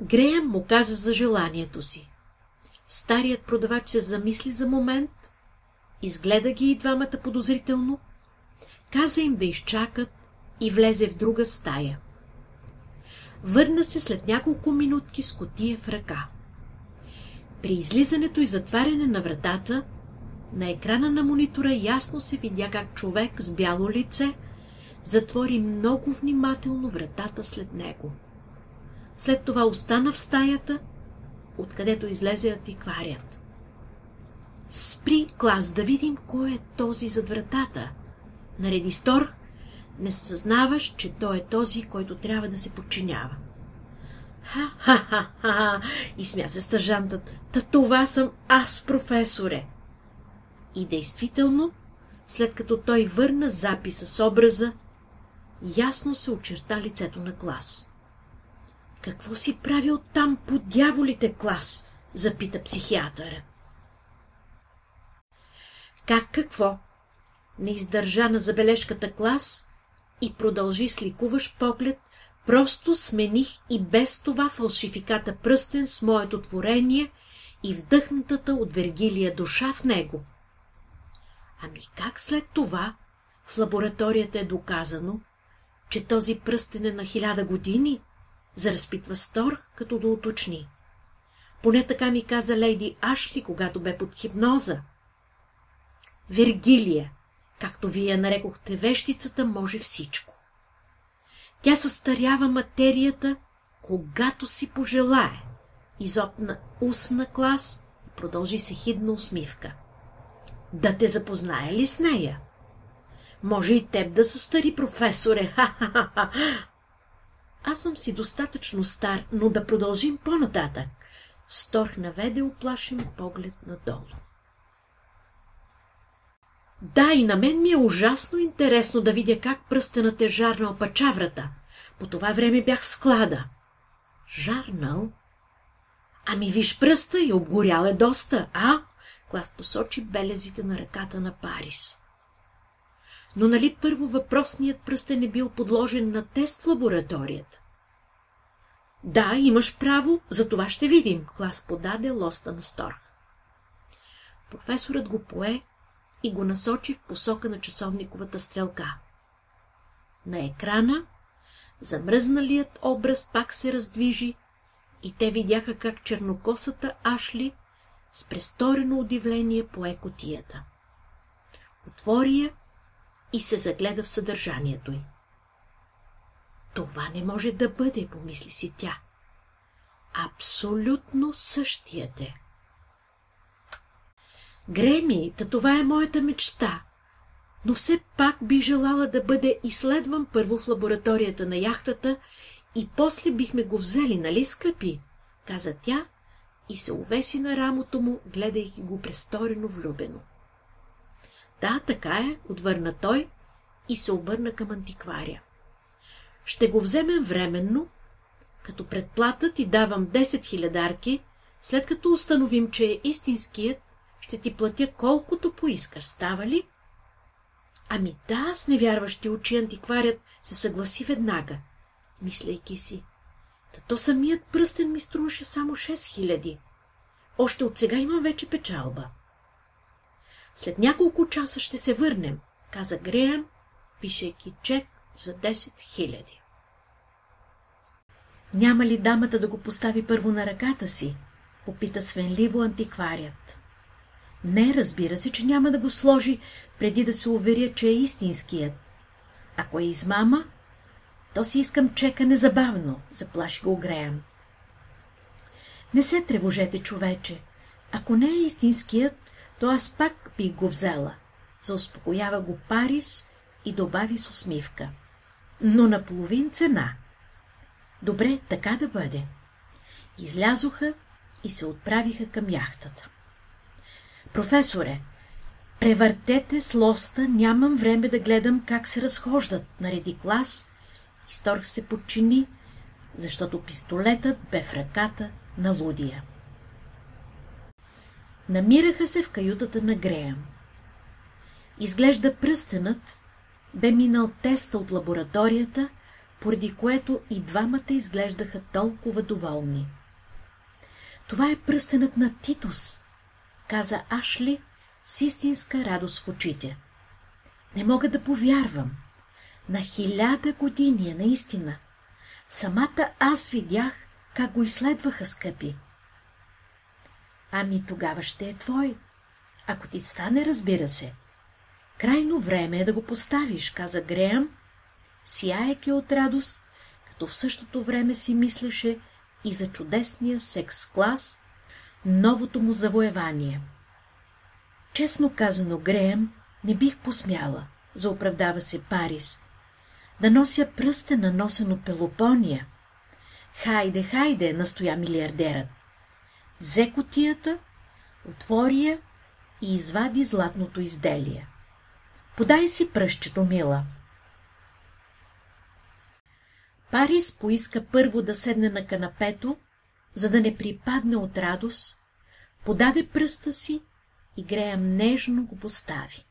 Греем му каза за желанието си. Старият продавач се замисли за момент, изгледа ги и двамата подозрително, каза им да изчакат и влезе в друга стая. Върна се след няколко минутки с котия в ръка. При излизането и затваряне на вратата, на екрана на монитора ясно се видя как човек с бяло лице затвори много внимателно вратата след него. След това остана в стаята, откъдето излезе антикварият. Спри клас да видим кой е този зад вратата. Нареди Сторх, не съзнаваш, че той е този, който трябва да се подчинява. Ха-ха-ха-ха! Изсмя се стъжантът. Та това съм аз, професоре! И действително, след като той върна записа с образа, ясно се очерта лицето на клас. Какво си правил там по дяволите клас? запита психиатърът. Как какво? Не издържа на забележката клас и продължи с ликуваш поглед, просто смених и без това фалшификата пръстен с моето творение и вдъхнатата от Вергилия душа в него. Ами как след това в лабораторията е доказано, че този пръстен е на хиляда години? Заразпитва Сторх, като да уточни. Поне така ми каза лейди Ашли, когато бе под хипноза. Вергилия, както вие нарекохте вещицата, може всичко. Тя състарява материята, когато си пожелае. Изопна устна клас и продължи се хидна усмивка. Да те запознае ли с нея? Може и теб да състари, професоре. Ха-ха-ха! Аз съм си достатъчно стар, но да продължим по-нататък. Сторх наведе оплашен поглед надолу. Да, и на мен ми е ужасно интересно да видя как пръстенът е жарнал пачаврата. По това време бях в склада. Жарнал? Ами виж пръста и обгорял е доста, а? Клас посочи белезите на ръката на Парис. Но нали първо въпросният пръстен е бил подложен на тест в лабораторията? Да, имаш право, за това ще видим, клас подаде лоста на Сторх. Професорът го пое и го насочи в посока на часовниковата стрелка. На екрана замръзналият образ пак се раздвижи и те видяха как чернокосата Ашли с престорено удивление пое котията. Отвори я и се загледа в съдържанието й. Това не може да бъде, помисли си тя. Абсолютно същият е. Греми, та това е моята мечта. Но все пак би желала да бъде изследван първо в лабораторията на яхтата и после бихме го взели, нали, скъпи? каза тя и се увеси на рамото му, гледайки го престорено влюбено. Да, така е, отвърна той и се обърна към антикваря. Ще го вземем временно, като предплата ти давам 10 хилядарки, след като установим, че е истинският ще ти платя колкото поискаш, става ли? Ами да, с невярващи очи антикварят се съгласи веднага, мислейки си. Та то самият пръстен ми струваше само 6 хиляди. Още от сега имам вече печалба. След няколко часа ще се върнем, каза Греъм, пишейки чек за 10 хиляди. Няма ли дамата да го постави първо на ръката си? Попита свенливо антикварият. Не, разбира се, че няма да го сложи, преди да се уверя, че е истинският. Ако е измама, то си искам чека незабавно, заплаши го Греъм. Не се тревожете, човече. Ако не е истинският, то аз пак би го взела. Зауспокоява го Парис и добави с усмивка. Но на половин цена. Добре, така да бъде. Излязоха и се отправиха към яхтата. Професоре, превъртете с лоста, нямам време да гледам как се разхождат, нареди клас. И Сторх се подчини, защото пистолетът бе в ръката на Лудия. Намираха се в каютата на Греъм. Изглежда пръстенът бе минал теста от лабораторията, поради което и двамата изглеждаха толкова доволни. Това е пръстенът на Титус, каза Ашли с истинска радост в очите. Не мога да повярвам. На хиляда години е наистина. Самата аз видях как го изследваха, скъпи. Ами тогава ще е твой. Ако ти стане, разбира се. Крайно време е да го поставиш, каза Греъм, сияйки от радост, като в същото време си мислеше и за чудесния секс-клас, новото му завоевание. Честно казано, Греем, не бих посмяла, заоправдава се Парис, да нося пръста на носен от Пелопония. Хайде, хайде, настоя милиардерът. Взе котията, отвори я и извади златното изделие. Подай си пръщето, мила. Парис поиска първо да седне на канапето, за да не припадне от радост, подаде пръста си и Греям нежно го постави.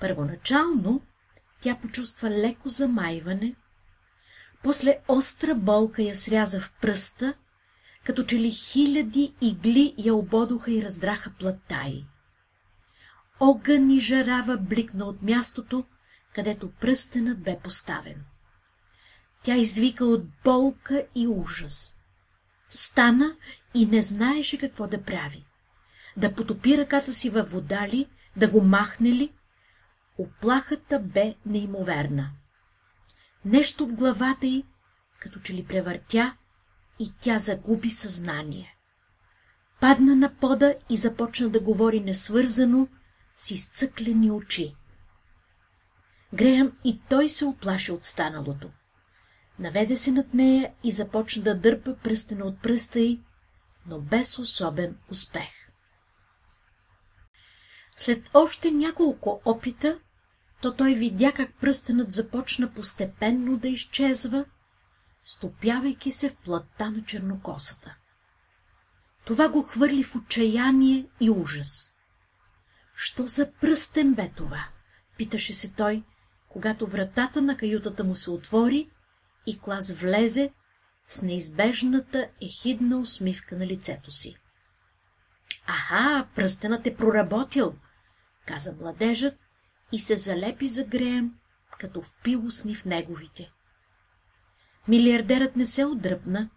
Първоначално тя почувства леко замайване, после остра болка я сряза в пръста, като че ли хиляди игли я ободоха и раздраха плътта й. Огън и жарава бликна от мястото, където пръстенът бе поставен. Тя извика от болка и ужас. Стана и не знаеше какво да прави. Да потопи ръката си във вода ли, да го махне ли? Оплахата бе неимоверна. Нещо в главата й, като че ли превъртя, и тя загуби съзнание. Падна на пода и започна да говори несвързано, с изцъклени очи. Греъм и той се оплаши от станалото. Наведе се над нея и започна да дърпа пръстена от пръста й, но без особен успех. След още няколко опита, то той видя как пръстенът започна постепенно да изчезва, стопявайки се в плътта на чернокосата. Това го хвърли в отчаяние и ужас. Що за пръстен бе това? Питаше се той, когато вратата на каютата му се отвори и Клас влезе с неизбежната ехидна усмивка на лицето си. Аха, пръстенът е проработил, каза младежът и се залепи за греем, като впил усни в неговите. Милиардерът не се отдръпна,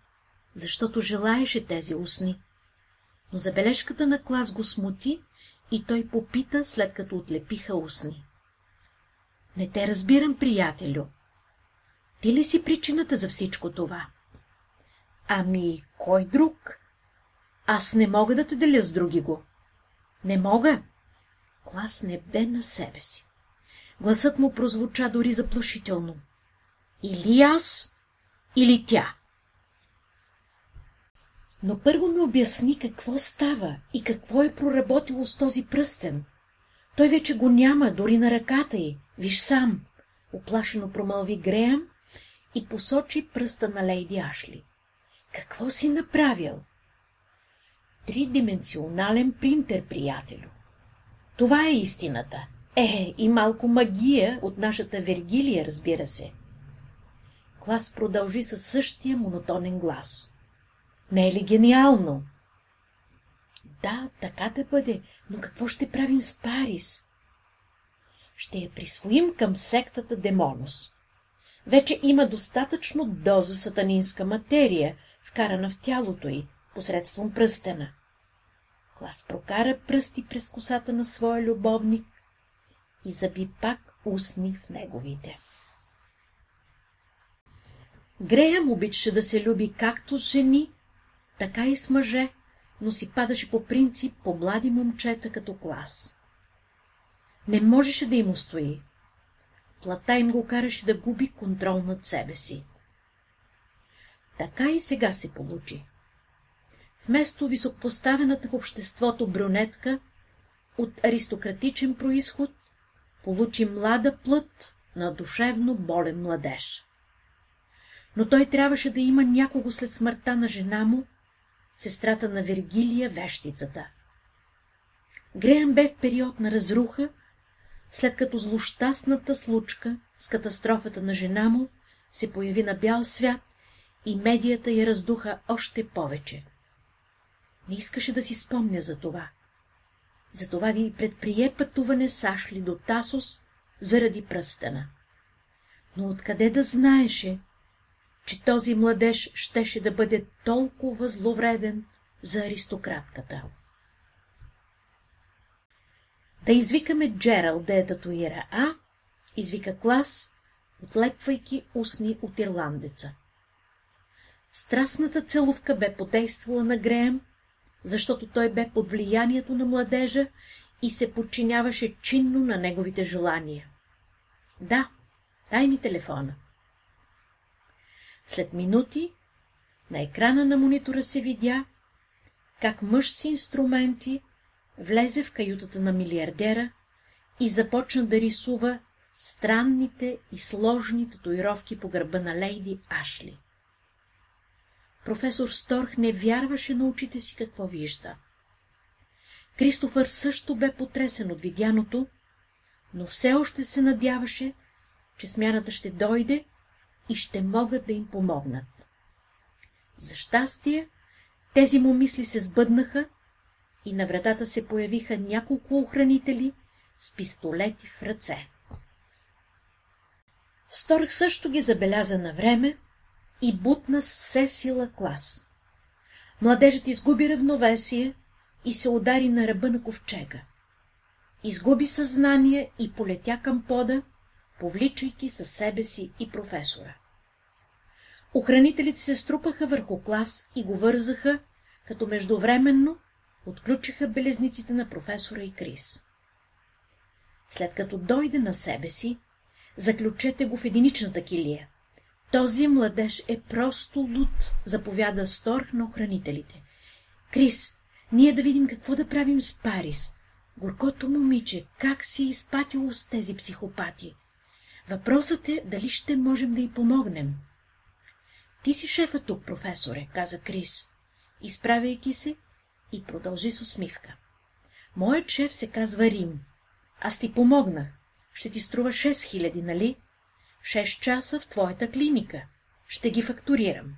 защото желаеше тези устни, но забележката на клас го смути и той попита, след като отлепиха устни. Не те разбирам, приятелю. Ти ли си причината за всичко това? Ами, кой друг? Аз не мога да те деля с други го. Не мога. Клас не бе на себе си. Гласът му прозвуча дори заплашително. Или аз, или тя. Но първо ми обясни какво става и какво е проработило с този пръстен. Той вече го няма дори на ръката й. Виж сам. Оплашено промълви Греъм и посочи пръста на Лейди Ашли. Какво си направил? Тридименционален принтер, приятелю. Това е истината. Е, и малко магия от нашата Вергилия, разбира се. Клас продължи със същия монотонен глас. Не е ли гениално? Да, така да бъде, но какво ще правим с Парис? Ще я присвоим към сектата Демонос. Вече има достатъчно доза сатанинска материя, вкарана в тялото й, посредством пръстена. Клас прокара пръсти през косата на своя любовник и заби пак устни в неговите. Грея обичаше да се люби както с жени, така и с мъже, но си падаше по принцип по млади момчета като клас. Не можеше да им устои. Плата им го караше да губи контрол над себе си. Така и сега се получи. Вместо високопоставената в обществото брюнетка от аристократичен происход, получи млада плът на душевно болен младеж. Но той трябваше да има някого след смъртта на жена му, сестрата на Вергилия вещицата. Греъм бе в период на разруха, след като злощастната случка с катастрофата на жена му се появи на бял свят и медията я раздуха още повече. Не искаше да си спомня за това. Затова и предприе пътуване с Ашли до Тасос заради пръстена. Но откъде да знаеше, че този младеж щеше да бъде толкова зловреден за аристократката? Да извикаме Джерал да я татуира, а? Извика Клас, отлепвайки устни от ирландеца. Страстната целувка бе подействала на Греем, защото той бе под влиянието на младежа и се подчиняваше чинно на неговите желания. Да, дай ми телефона. След минути на екрана на монитора се видя, как мъж с инструменти влезе в каютата на милиардера и започна да рисува странните и сложни татуировки по гърба на лейди Ашли. Професор Сторх не вярваше на очите си какво вижда. Кристофър също бе потресен от видяното, но все още се надяваше, че смяната ще дойде и ще могат да им помогнат. За щастие, тези му мисли се сбъднаха и на вратата се появиха няколко охранители с пистолети в ръце. Сторх също ги забеляза на време и бутна с все сила клас. Младежът изгуби равновесие и се удари на ръба на ковчега. Изгуби съзнание и полетя към пода, повличайки със себе си и професора. Охранителите се струпаха върху клас и го вързаха, като междувременно отключиха белезниците на професора и Крис. След като дойде на себе си, заключете го в единичната килия. Този младеж е просто луд, заповяда Сторх на охранителите. Крис, ние да видим какво да правим с Парис. Горкото момиче, как си е изпатило с тези психопати. Въпросът е, дали ще можем да й помогнем. Ти си шефа тук, професоре, каза Крис, изправяйки се и продължи с усмивка. Моят шеф се казва Рим. Аз ти помогнах. Ще ти струва 6000, нали? 6 часа в твоята клиника. Ще ги фактурирам.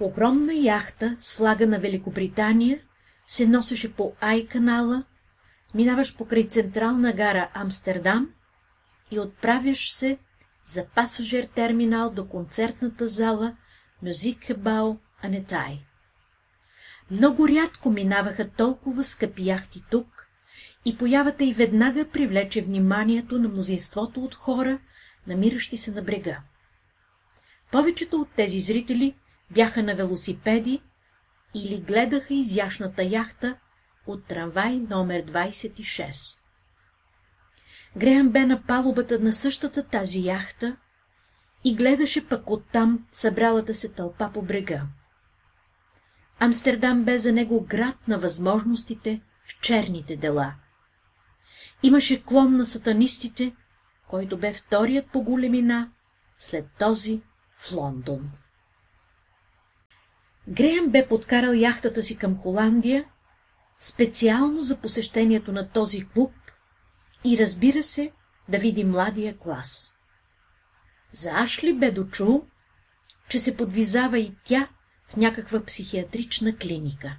Огромна яхта с флага на Великобритания се носеше по Ай-канала, минаваш покрай централна гара Амстердам и отправяш се за пасажир терминал до концертната зала Мюзикхебал Анетай. Много рядко минаваха толкова скъпи яхти тук и появата й веднага привлече вниманието на мнозинството от хора, намиращи се на брега. Повечето от тези зрители бяха на велосипеди или гледаха изящната яхта от трамвай номер 26. Греъм бе на палубата на същата тази яхта и гледаше пък оттам събралата се тълпа по брега. Амстердам бе за него град на възможностите в черните дела. Имаше клон на сатанистите, който бе вторият по големина след този в Лондон. Греъм бе подкарал яхтата си към Холандия, специално за посещението на този клуб и разбира се, да види младия клас. За Ашли бе дочул, че се подвизава и тя в някаква психиатрична клиника.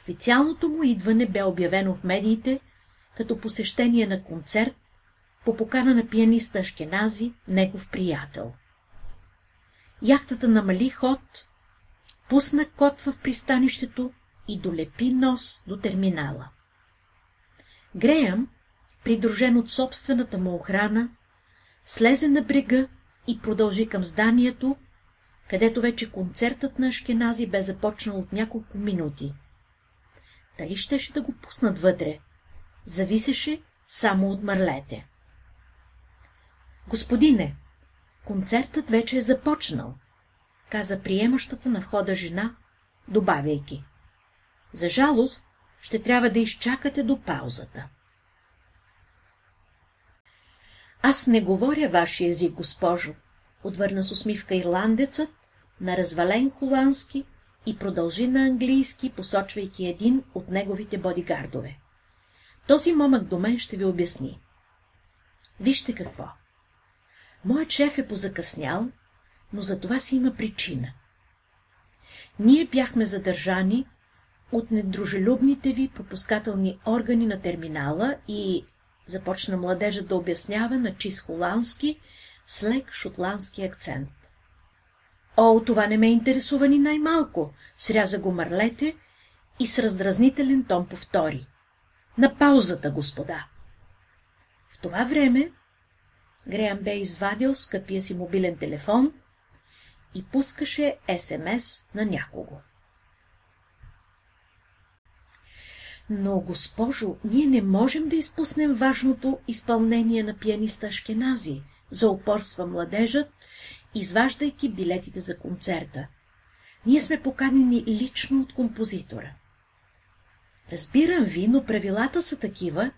Официалното му идване бе обявено в медиите като посещение на концерт по покана на пианиста Ашкенази, негов приятел. Яхтата намали ход, пусна котва в пристанището и долепи нос до терминала. Греъм, придружен от собствената му охрана, слезе на брега и продължи към зданието, където вече концертът на Ашкенази бе започнал от няколко минути. Дали щеше да го пуснат вътре? Зависеше само от мърлете. Господине, концертът вече е започнал, каза приемащата на входа жена, добавяйки. За жалост, ще трябва да изчакате до паузата. Аз не говоря вашия език, госпожо, отвърна с усмивка ирландецът на развален холандски и продължи на английски, посочвайки един от неговите бодигардове. Този момък до мен ще ви обясни. Вижте какво. Моят шеф е позакъснял, но за това си има причина. Ние бяхме задържани от недружелюбните ви пропускателни органи на терминала и започна младежът да обяснява на чист холандски с лек шотландски акцент. О, това не ме интересува ни най-малко, сряза го мърлете и с раздразнителен тон повтори. На паузата, господа! В това време Греъм бе извадил скъпия си мобилен телефон и пускаше СМС на някого. Но, госпожо, ние не можем да изпуснем важното изпълнение на пианиста Ашкенази, заупорства младежът, изваждайки билетите за концерта. Ние сме поканени лично от композитора. Разбирам ви, но правилата са такива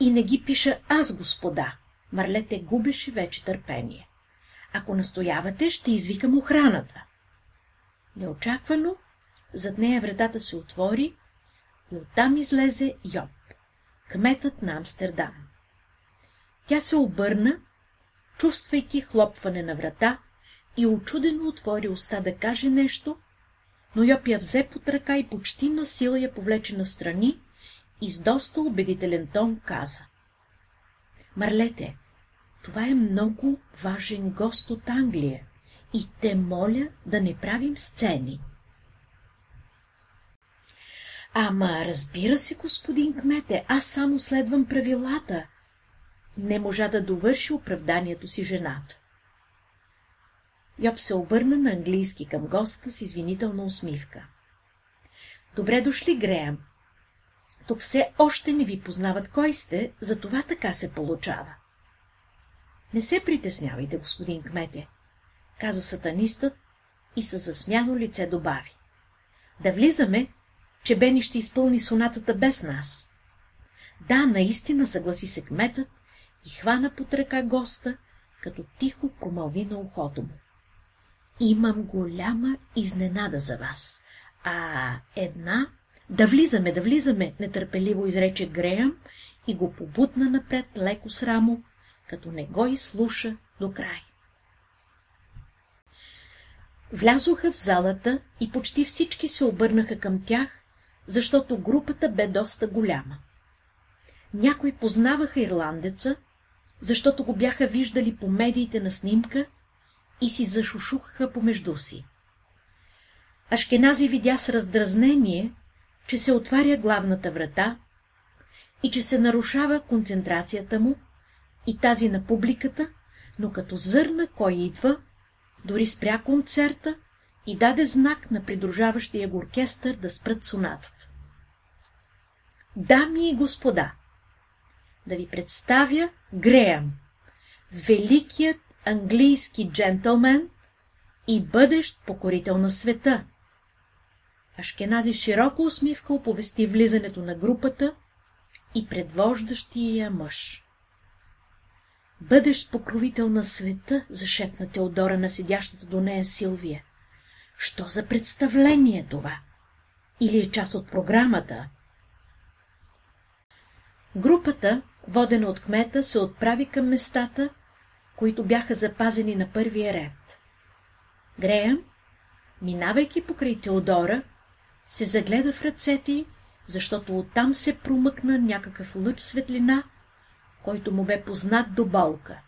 и не ги пиша аз, господа. Марлете губеше вече търпение. Ако настоявате, ще извикам охраната. Неочаквано, зад нея вратата се отвори и оттам излезе Йоб, кметът на Амстердам. Тя се обърна, чувствайки хлопване на врата и очудено отвори уста да каже нещо, но Йоп я взе под ръка и почти на сила я повлече настрани и с доста убедителен тон каза. Марлете, това е много важен гост от Англия и те моля да не правим сцени. Ама, разбира се, господин кмете, аз само следвам правилата. Не можа да довърши оправданието си жената. Йоб се обърна на английски към госта с извинителна усмивка. Добре дошли, Греъм. Тук все още не ви познават кой сте, за това така се получава. Не се притеснявайте, господин кмете, каза сатанистът и със засмяно лице добави. Да влизаме, че Бени ще изпълни сонатата без нас. Да, наистина, съгласи се кметът и хвана под ръка госта, като тихо промълви на ухото му. Имам голяма изненада за вас. А една... Да влизаме, да влизаме, нетърпеливо изрече Греъм и го побутна напред леко с рамо, като не го изслуша до край. Влязоха в залата и почти всички се обърнаха към тях, защото групата бе доста голяма. Някои познаваха ирландеца, защото го бяха виждали по медиите на снимка и си зашушухаха помежду си. Ашкенази видя с раздразнение, че се отваря главната врата и че се нарушава концентрацията му и тази на публиката, но като зърна кой идва, дори спря концерта и даде знак на придружаващия го оркестър да спрат сонатата. Дами и господа, да ви представя Греъм, великият английски джентълмен и бъдещ покорител на света. Ашкенази широко усмивка оповести влизането на групата и предвождащия мъж. Бъдещ покровител на света, зашепна Теодора на седящата до нея Силвия. Що за представление е това? Или е част от програмата? Групата, водена от кмета, се отправи към местата, които бяха запазени на първия ред. Греъм, минавайки покрай Теодора, се загледа в ръцете защото оттам се промъкна някакъв лъч светлина, който му бе познат до болка.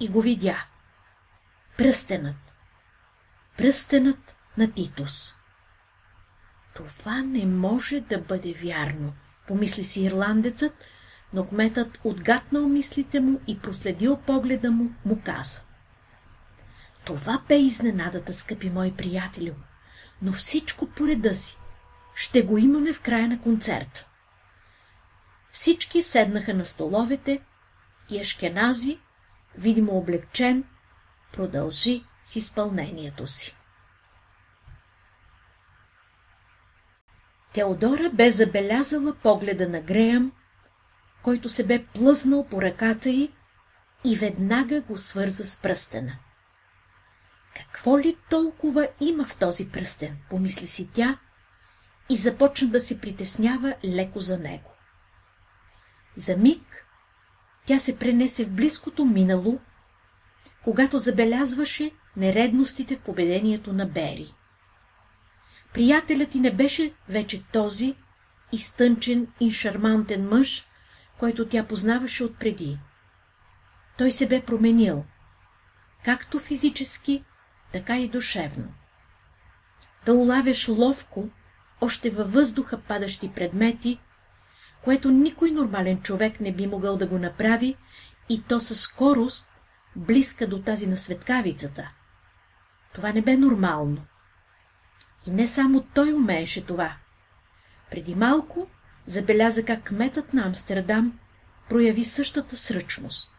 И го видя. Пръстенът. Пръстенът на Титус. Това не може да бъде вярно, помисли си ирландецът, но кметът отгатнал мислите му и проследил погледа му, му каза. Това бе изненадата, скъпи мои приятелю, но всичко по реда си. Ще го имаме в края на концерт. Всички седнаха на столовете и Ешкенази, видимо облегчен, продължи с изпълнението си. Теодора бе забелязала погледа на Греъм, който се бе плъзнал по ръката й и веднага го свърза с пръстена. Какво ли толкова има в този пръстен, помисли си тя и започна да се притеснява леко за него. За миг тя се пренесе в близкото минало когато забелязваше нередностите в поведението на Бери. Приятелят ти не беше вече този изтънчен и шармантен мъж, който тя познаваше отпреди. Той се бе променил, както физически, така и душевно. Да улавяш ловко, още във въздуха падащи предмети, което никой нормален човек не би могъл да го направи, и то със скорост, близка до тази на светкавицата. Това не бе нормално. И не само той умееше това. Преди малко забеляза как кметът на Амстердам прояви същата сръчност.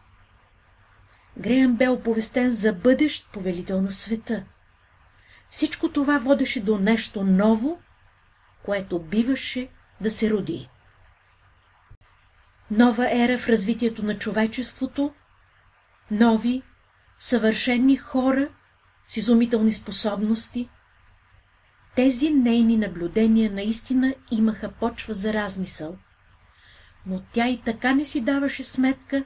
Греъм бе оповестен за бъдещ повелител на света. Всичко това водеше до нещо ново, което биваше да се роди. Нова ера в развитието на човечеството, нови, съвършени хора с изумителни способности. Тези нейни наблюдения наистина имаха почва за размисъл, но тя и така не си даваше сметка,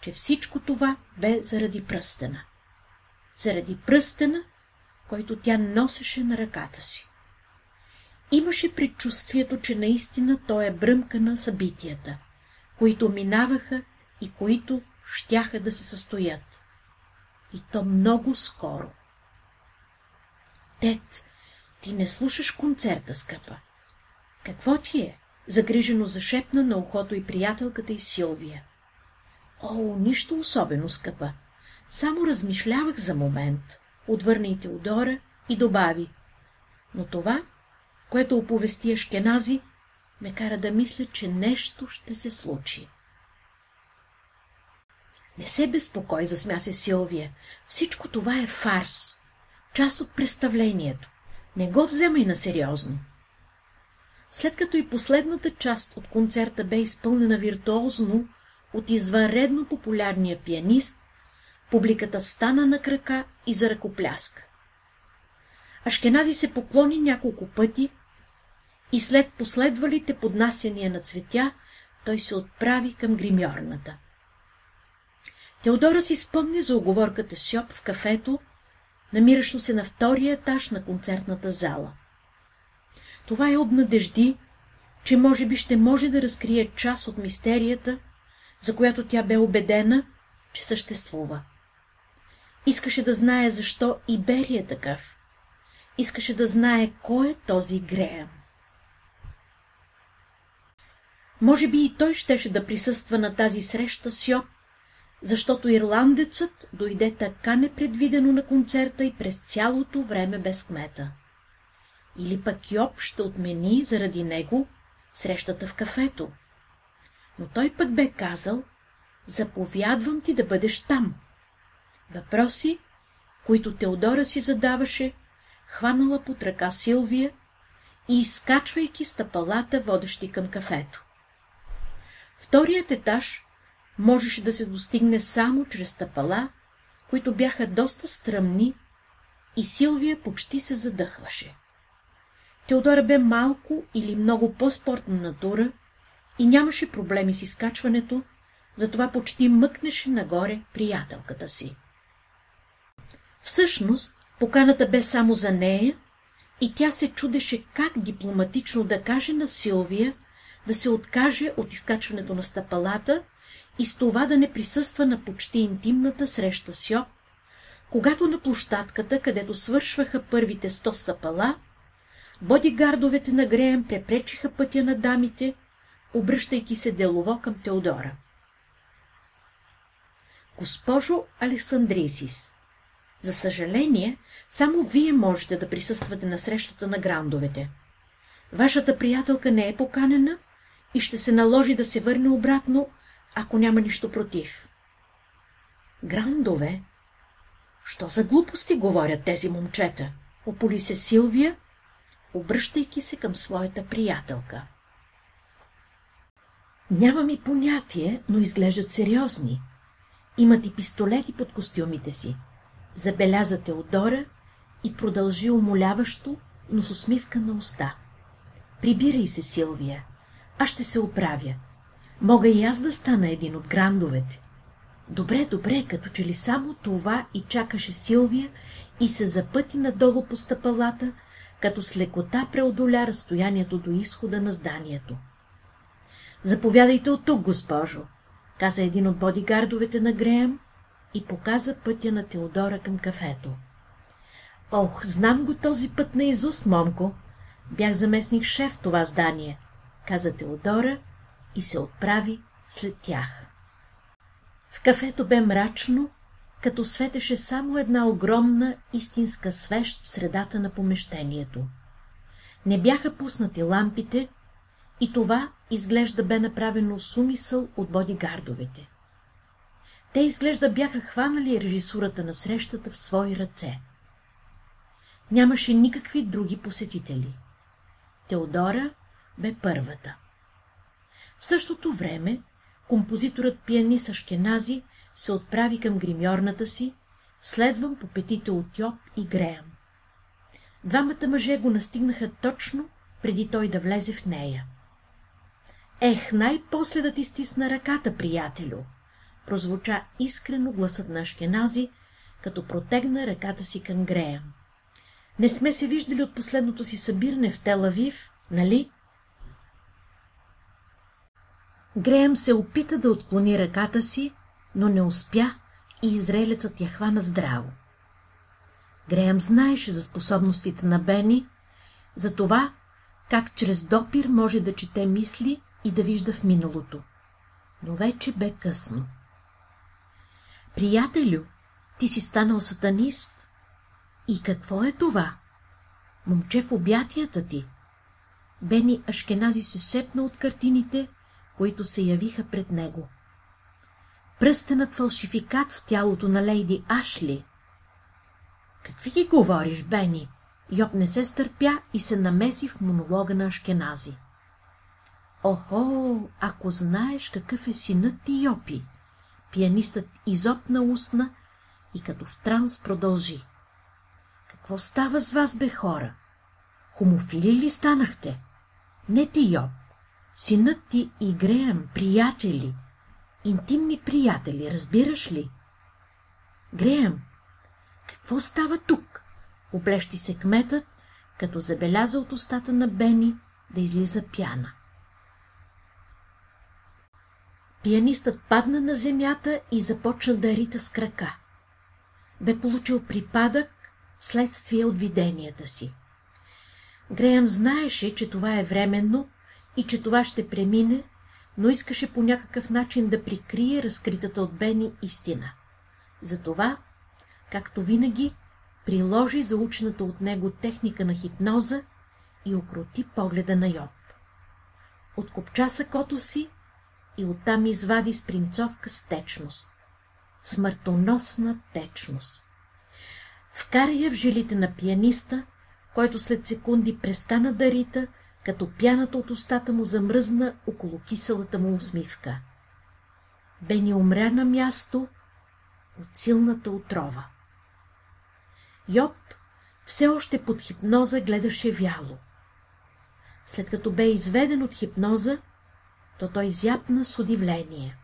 че всичко това бе заради пръстена. Заради пръстена, който тя носеше на ръката си. Имаше предчувствието, че наистина той е бръмка на събитията, които минаваха и които щяха да се състоят. И то много скоро. Тет, ти не слушаш концерта, скъпа. Какво ти е? Загрижено зашепна на ухото и приятелката и Силвия. О, нищо особено, скъпа. Само размишлявах за момент. Отвърна и Теодора и добави. Но това, което оповести Ашкенази, ме кара да мисля, че нещо ще се случи. Не се безпокой, засмя се Силвия. Всичко това е фарс. Част от представлението. Не го вземай на сериозно. След като и последната част от концерта бе изпълнена виртуозно от извънредно популярния пианист, публиката стана на крака и за ръкопляска. Ашкенази се поклони няколко пъти и след последвалите поднасяния на цветя, той се отправи към гримьорната. Теодора си спомни за оговорката Сьоп в кафето, намиращо се на втория етаж на концертната зала. Това е обнадежди, че може би ще може да разкрие част от мистерията, за която тя бе убедена, че съществува. Искаше да знае защо и Бери е такъв. Искаше да знае кой е този Греъм. Може би и той щеше да присъства на тази среща с Йоп, защото ирландецът дойде така непредвидено на концерта и през цялото време без кмета. Или пък Йоп ще отмени заради него срещата в кафето. Но той пък бе казал, заповядвам ти да бъдеш там. Въпроси, които Теодора си задаваше, хванала под ръка Силвия и изкачвайки стъпалата, водещи към кафето. Вторият етаж можеше да се достигне само чрез стъпала, които бяха доста стръмни и Силвия почти се задъхваше. Теодора бе малко или много по-спортна натура и нямаше проблеми с изкачването, затова почти мъкнеше нагоре приятелката си. Всъщност, поканата бе само за нея и тя се чудеше как дипломатично да каже на Силвия да се откаже от изкачването на стъпалата и с това да не присъства на почти интимната среща с Йоп, когато на площадката, където свършваха първите сто стъпала, бодигардовете на Греем препречиха пътя на дамите, обръщайки се делово към Теодора. Госпожо Александрисис, за съжаление, само вие можете да присъствате на срещата на грандовете. Вашата приятелка не е поканена и ще се наложи да се върне обратно, ако няма нищо против. Грандове? Що за глупости говорят тези момчета? Ополи се Силвия, обръщайки се към своята приятелка. Нямам и понятие, но изглеждат сериозни. Имат и пистолети под костюмите си. Забеляза Теодора и продължи умоляващо, но с усмивка на уста. Прибирай се, Силвия. Аз ще се оправя. Мога и аз да стана един от грандовете. Добре, добре, като че ли само това и чакаше Силвия и се запъти надолу по стъпалата, като с лекота преодоля разстоянието до изхода на зданието. Заповядайте от тук, госпожо, каза един от бодигардовете на Греем и показа пътя на Теодора към кафето. Ох, знам го този път на Изус, момко. Бях заместник шеф това здание, каза Теодора и се отправи след тях. В кафето бе мрачно, като светеше само една огромна истинска свещ в средата на помещението. Не бяха пуснати лампите и това изглежда бе направено с умисъл от бодигардовете. Те изглежда бяха хванали режисурата на срещата в свои ръце. Нямаше никакви други посетители. Теодора бе първата. В същото време композиторът пианист Ашкенази се отправи към гримьорната си, следвам по петите от Йоб и Греям. Двамата мъже го настигнаха точно, преди той да влезе в нея. Ех, най-после да ти стисна ръката, приятелю! прозвуча искрено гласът на Ашкенази, като протегна ръката си към Греям. Не сме се виждали от последното си събиране в Телавив, нали? Греем се опита да отклони ръката си, но не успя и израелецът я хвана здраво. Греем знаеше за способностите на Бени, за това, как чрез допир може да чете мисли и да вижда в миналото. Но вече бе късно. Приятелю, ти си станал сатанист. И какво е това? Момче в обятията ти. Бени Ашкенази се сепна от картините, които се явиха пред него. Пръстенът фалшификат в тялото на лейди Ашли. Какви ги говориш, Бени? Йоб не се стърпя и се намеси в монолога на Ашкенази. Охо, ако знаеш какъв е синът ти Йопи! Пианистът изопна устна и като в транс продължи. Какво става с вас, бе хора? Хомофили ли станахте? Не ти, Йоб. Синът ти и Греем, приятели. Интимни приятели, разбираш ли? Греем, какво става тук? Облещи се кметът, като забеляза от устата на Бени да излиза пяна. Пианистът падна на земята и започна да рита с крака. Бе получил припадък вследствие от виденията си. Греъм знаеше, че това е временно и че това ще премине, но искаше по някакъв начин да прикрие разкритата от Бени истина. Затова, както винаги, приложи заучената от него техника на хипноза и окрути погледа на Йоб. Откопча сакото си и оттам извади с принцовка с течност. Смъртоносна течност. Вкара я в жилите на пианиста, който след секунди престана да рита, като пяната от устата му замръзна около киселата му усмивка. Бени умря на място от силната отрова. Йоб все още под хипноза гледаше вяло. След като бе изведен от хипноза, то той зяпна с удивление.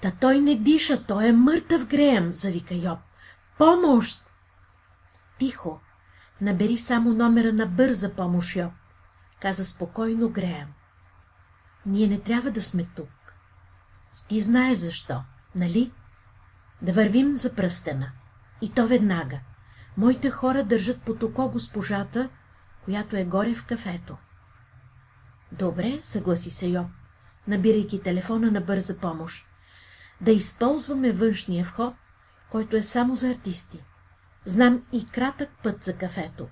Та той не диша, той е мъртъв греем, завика Йоб. Помощ! Тихо, набери само номера на бърза помощ, Йоб, каза спокойно Греем. Ние не трябва да сме тук. Ти знаеш защо, нали? Да вървим за пръстена. И то веднага. Моите хора държат под око госпожата, която е горе в кафето. Добре, съгласи се Йоб, набирайки телефона на бърза помощ. Да използваме външния вход, който е само за артисти. Знам и кратък път за кафето.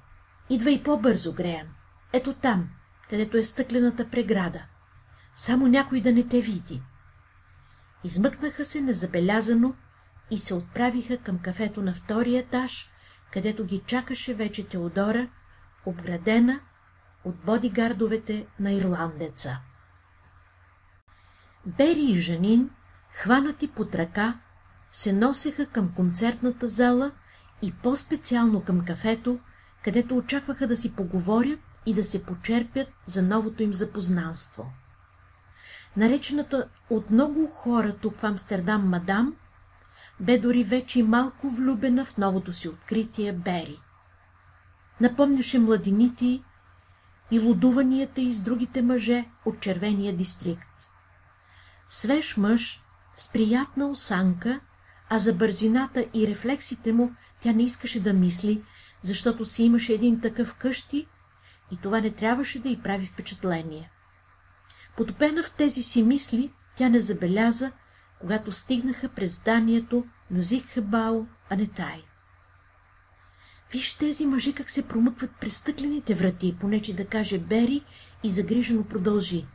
Идва и по-бързо, Греем. Ето там, където е стъклената преграда. Само някой да не те види. Измъкнаха се незабелязано и се отправиха към кафето на втория етаж, където ги чакаше вече Теодора, обградена от бодигардовете на ирландеца. Бери и Жанин, хванати под ръка, се носеха към концертната зала и по-специално към кафето, където очакваха да си поговорят и да се почерпят за новото им запознанство. наречената от много хора тук в Амстердам мадам, бе дори вече малко влюбена в новото си откритие Бери. Напомняше младените и лудуванията и с другите мъже от червения дистрикт. Свеж мъж с приятна осанка, а за бързината и рефлексите му тя не искаше да мисли, защото си имаше един такъв къщи и това не трябваше да й прави впечатление. Потопена в тези си мисли, тя не забеляза, когато стигнаха през зданието Мюзикхебао Анетай. Виж тези мъже как се промъкват през стъклените врати, понече да каже Бери и загрижено продължи.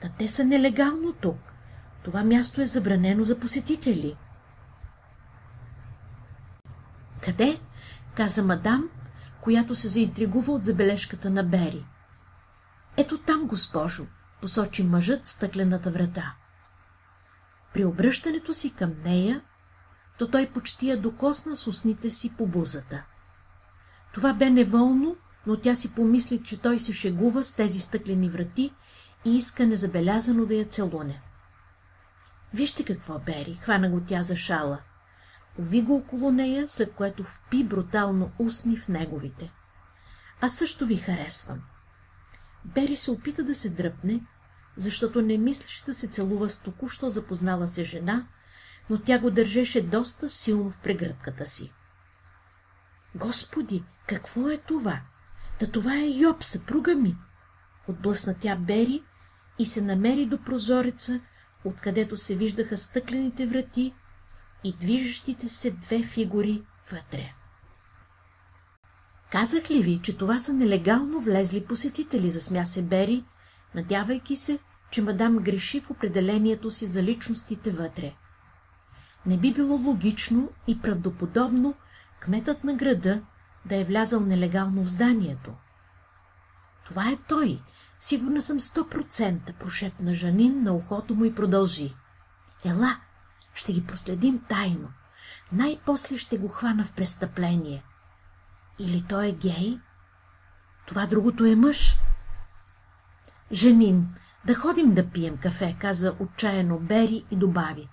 Та те са нелегално тук. Това място е забранено за посетители. Къде? каза мадам, която се заинтригува от забележката на Бери. Ето там, госпожо, посочи мъжът стъклената врата. При обръщането си към нея, то той почти я докосна с устните си по бузата. Това бе неволно, но тя си помисли, че той се шегува с тези стъклени врати и иска незабелязано да я целуне. Вижте какво, Бери, хвана го тя за шала. Ови го около нея, след което впи брутално устни в неговите. Аз също ви харесвам. Бери се опита да се дръпне, защото не мислеше да се целува с току-що запознала се жена, но тя го държеше доста силно в прегръдката си. Господи, какво е това? Та това е Йоб, съпруга ми. Отблъсна тя Бери и се намери до прозореца, откъдето се виждаха стъклените врати и движещите се две фигури вътре. Казах ли ви, че това са нелегално влезли посетители, засмя се Бери, надявайки се, че мадам греши в определението си за личностите вътре. Не би било логично и правдоподобно кметът на града да е влязал нелегално в зданието. Това е той, сигурна съм сто процента, прошепна Жанин на ухото му и продължи. Ела, ще ги проследим тайно. Най-после ще го хвана в престъпление. Или той е гей? Това другото е мъж. Жанин, да ходим да пием кафе, каза отчаяно Бери и добави.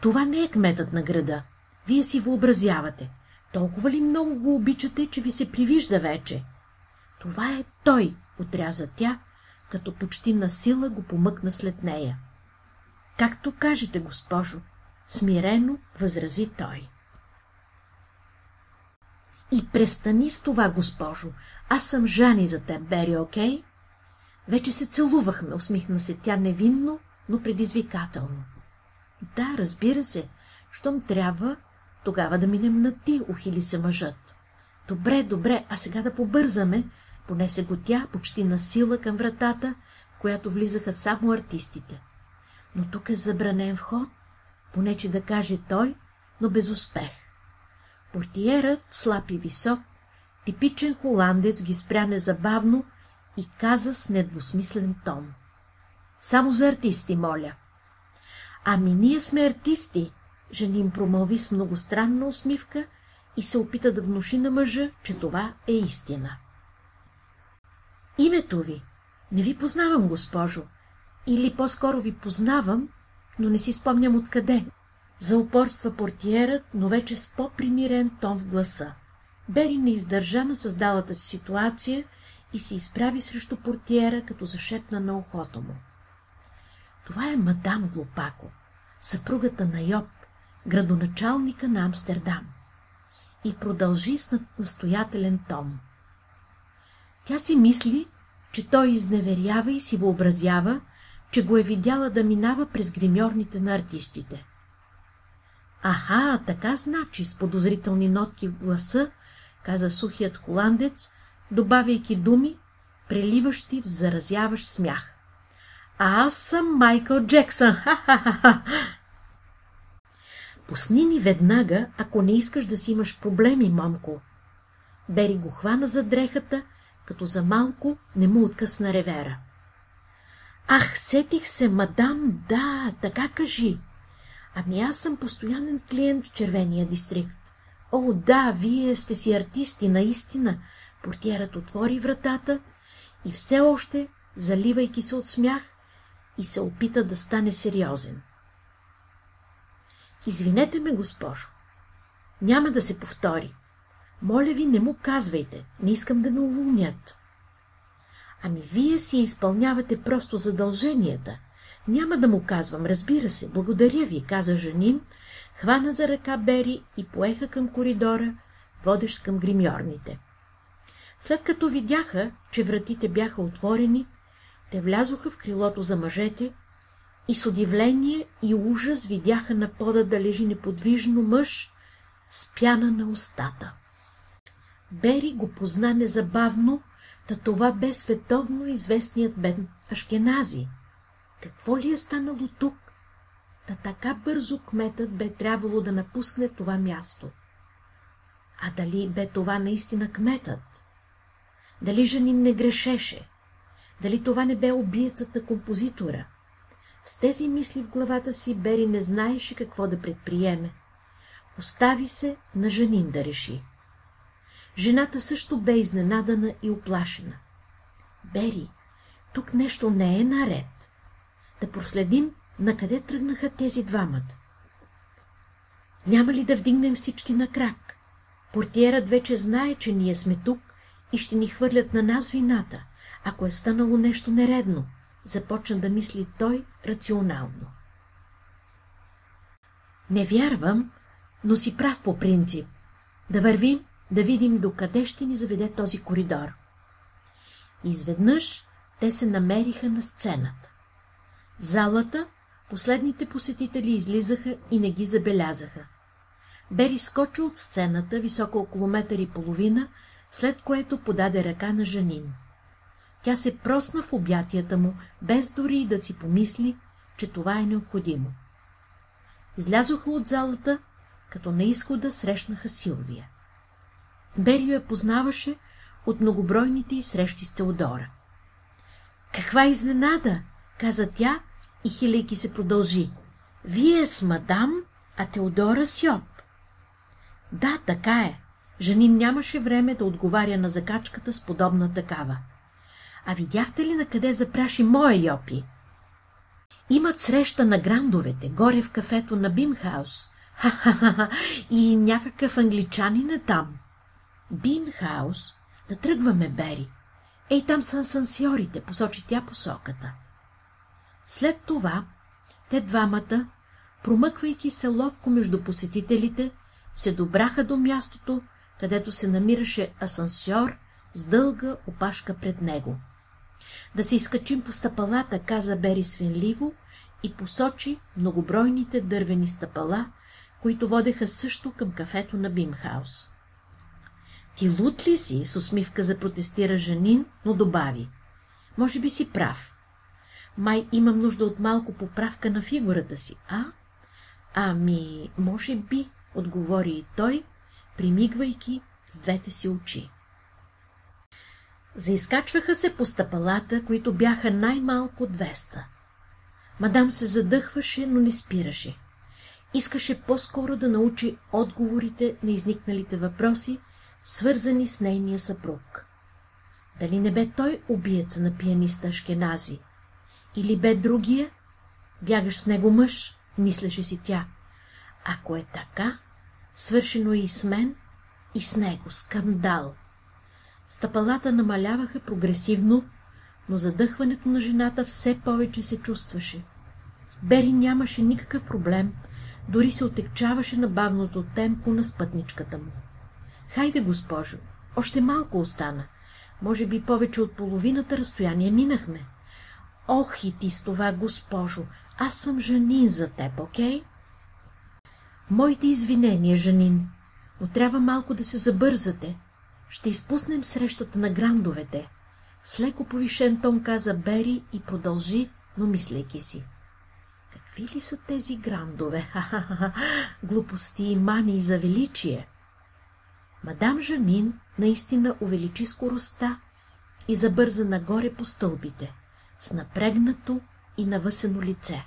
Това не е кметът на града. Вие си въобразявате. Толкова ли много го обичате, че ви се привижда вече? Това е той, отряза тя, като почти на сила го помъкна след нея. Както кажете, госпожо, смирено възрази той. И престани с това, госпожо. Аз съм Жани за теб, Бери, окей? Вече се целувахме, усмихна се тя невинно, но предизвикателно. Да, разбира се, щом трябва, тогава да минем на ти, ухили се мъжът. Добре, добре, а сега да побързаме, понесе го тя почти на сила към вратата, в която влизаха само артистите. Но тук е забранен вход, понече да каже той, но без успех. Портиерът, слаб и висок, типичен холандец ги спря незабавно и каза с недвусмислен тон. Само за артисти, моля. Ами ние сме артисти, женим промълви с многостранна усмивка и се опита да внуши на мъжа, че това е истина. Името ви. Не ви познавам, госпожо. Или по-скоро ви познавам, но не си спомням откъде. Заупорства портиерът, но вече с по-примирен тон в гласа. Бери не издържа на създалата си ситуация и се изправи срещу портиера, като зашепна на ухото му. Това е мадам Глупако, съпругата на Йоб, градоначалника на Амстердам. И продължи с настоятелен тон. Тя си мисли, че той изневерява и си въобразява, че го е видяла да минава през гримьорните на артистите. Аха, така значи, с подозрителни нотки в гласа, каза сухият холандец, добавяйки думи, преливащи в заразяващ смях. Аз съм Майкъл Джексън, ха-ха-ха! Пусни ни веднага, ако не искаш да си имаш проблеми, мамко. Бери го хвана за дрехата, като за малко не му откъсна ревера. Ах, сетих се, мадам, да, така кажи. Ами аз съм постоянен клиент в червения дистрикт. О, да, вие сте си артисти, наистина. Портиерът отвори вратата и все още, заливайки се от смях, и се опита да стане сериозен. Извинете ме, госпожо. Няма да се повтори. Моля ви, не му казвайте. Не искам да ме уволнят. Ами вие си изпълнявате просто задълженията. Няма да му казвам, разбира се, благодаря ви, каза Жанин, хвана за ръка Бери и поеха към коридора, водещ към гримьорните. След като видяха, че вратите бяха отворени, те влязоха в крилото за мъжете и с удивление и ужас видяха на пода да лежи неподвижно мъж с пяна на устата. Бери го позна незабавно, та това бе световно известният Бен Ашкенази. Какво ли е станало тук? Та така бързо кметът бе трябвало да напусне това място. А дали бе това наистина кметът? Дали Жанин не грешеше? Дали това не бе убиецът на композитора? С тези мисли в главата си Бери не знаеше какво да предприеме. Остави се на Жанин да реши. Жената също бе изненадана и оплашена. Бери, тук нещо не е наред. Да проследим, на къде тръгнаха тези двамата. Няма ли да вдигнем всички на крак? Портиерът вече знае, че ние сме тук и ще ни хвърлят на нас вината, ако е станало нещо нередно, започна да мисли той рационално. Не вярвам, но си прав по принцип. Да вървим, да видим докъде ще ни заведе този коридор. Изведнъж те се намериха на сцената. В залата последните посетители излизаха и не ги забелязаха. Бери скочи от сцената, високо около метър и половина, след което подаде ръка на Жанин. Тя се просна в обятията му, без дори да си помисли, че това е необходимо. Излязоха от залата, като на изхода срещнаха Силвия. Берио я познаваше от многобройните и срещи с Теодора. Каква изненада, каза тя и хилейки се продължи. Вие с мадам, а Теодора с Йоп. Да, така е. Жанин нямаше време да отговаря на закачката с подобна такава. А видяхте ли на къде запраши моя Йопи? Имат среща на грандовете, горе в кафето на Бимхаус. Ха-ха-ха, и някакъв англичанин е там. Бимхаус? Да тръгваме, Бери. Ей, там са асансьорите, посочи тя посоката. След това те двамата, промъквайки се ловко между посетителите, се добраха до мястото, където се намираше асансьор с дълга опашка пред него. Да се изкачим по стъпалата, каза Бери свенливо и посочи многобройните дървени стъпала, които водеха също към кафето на Бимхаус. Ти лут ли си? с усмивка запротестира Жанин, но добави. Може би си прав. Май имам нужда от малко поправка на фигурата си, а? Ами, може би, отговори и той, примигвайки с двете си очи. Заискачваха се по стъпалата, които бяха най-малко 200. Мадам се задъхваше, но не спираше. Искаше по-скоро да научи отговорите на изникналите въпроси, свързани с нейния съпруг. Дали не бе той убиеца на пианиста Ашкенази? Или бе другия? Бягаш с него мъж, мислеше си тя. Ако е така, свършено е и с мен, и с него. Скандал! Стъпалата намаляваха прогресивно, но задъхването на жената все повече се чувстваше. Бери нямаше никакъв проблем, дори се отекчаваше на бавното темпо на спътничката му. Хайде, госпожо, още малко остана. Може би повече от половината разстояние минахме. Ох и ти с това, госпожо, аз съм Жанин за теб, окей? Моите извинения, Жанин, но трябва малко да се забързате. Ще изпуснем срещата на грандовете. С леко повишен тон каза Бери и продължи, но мислейки си. Какви ли са тези грандове? Глупости и мани за величие! Мадам Жанин наистина увеличи скоростта и забърза нагоре по стълбите, с напрегнато и навъсено лице.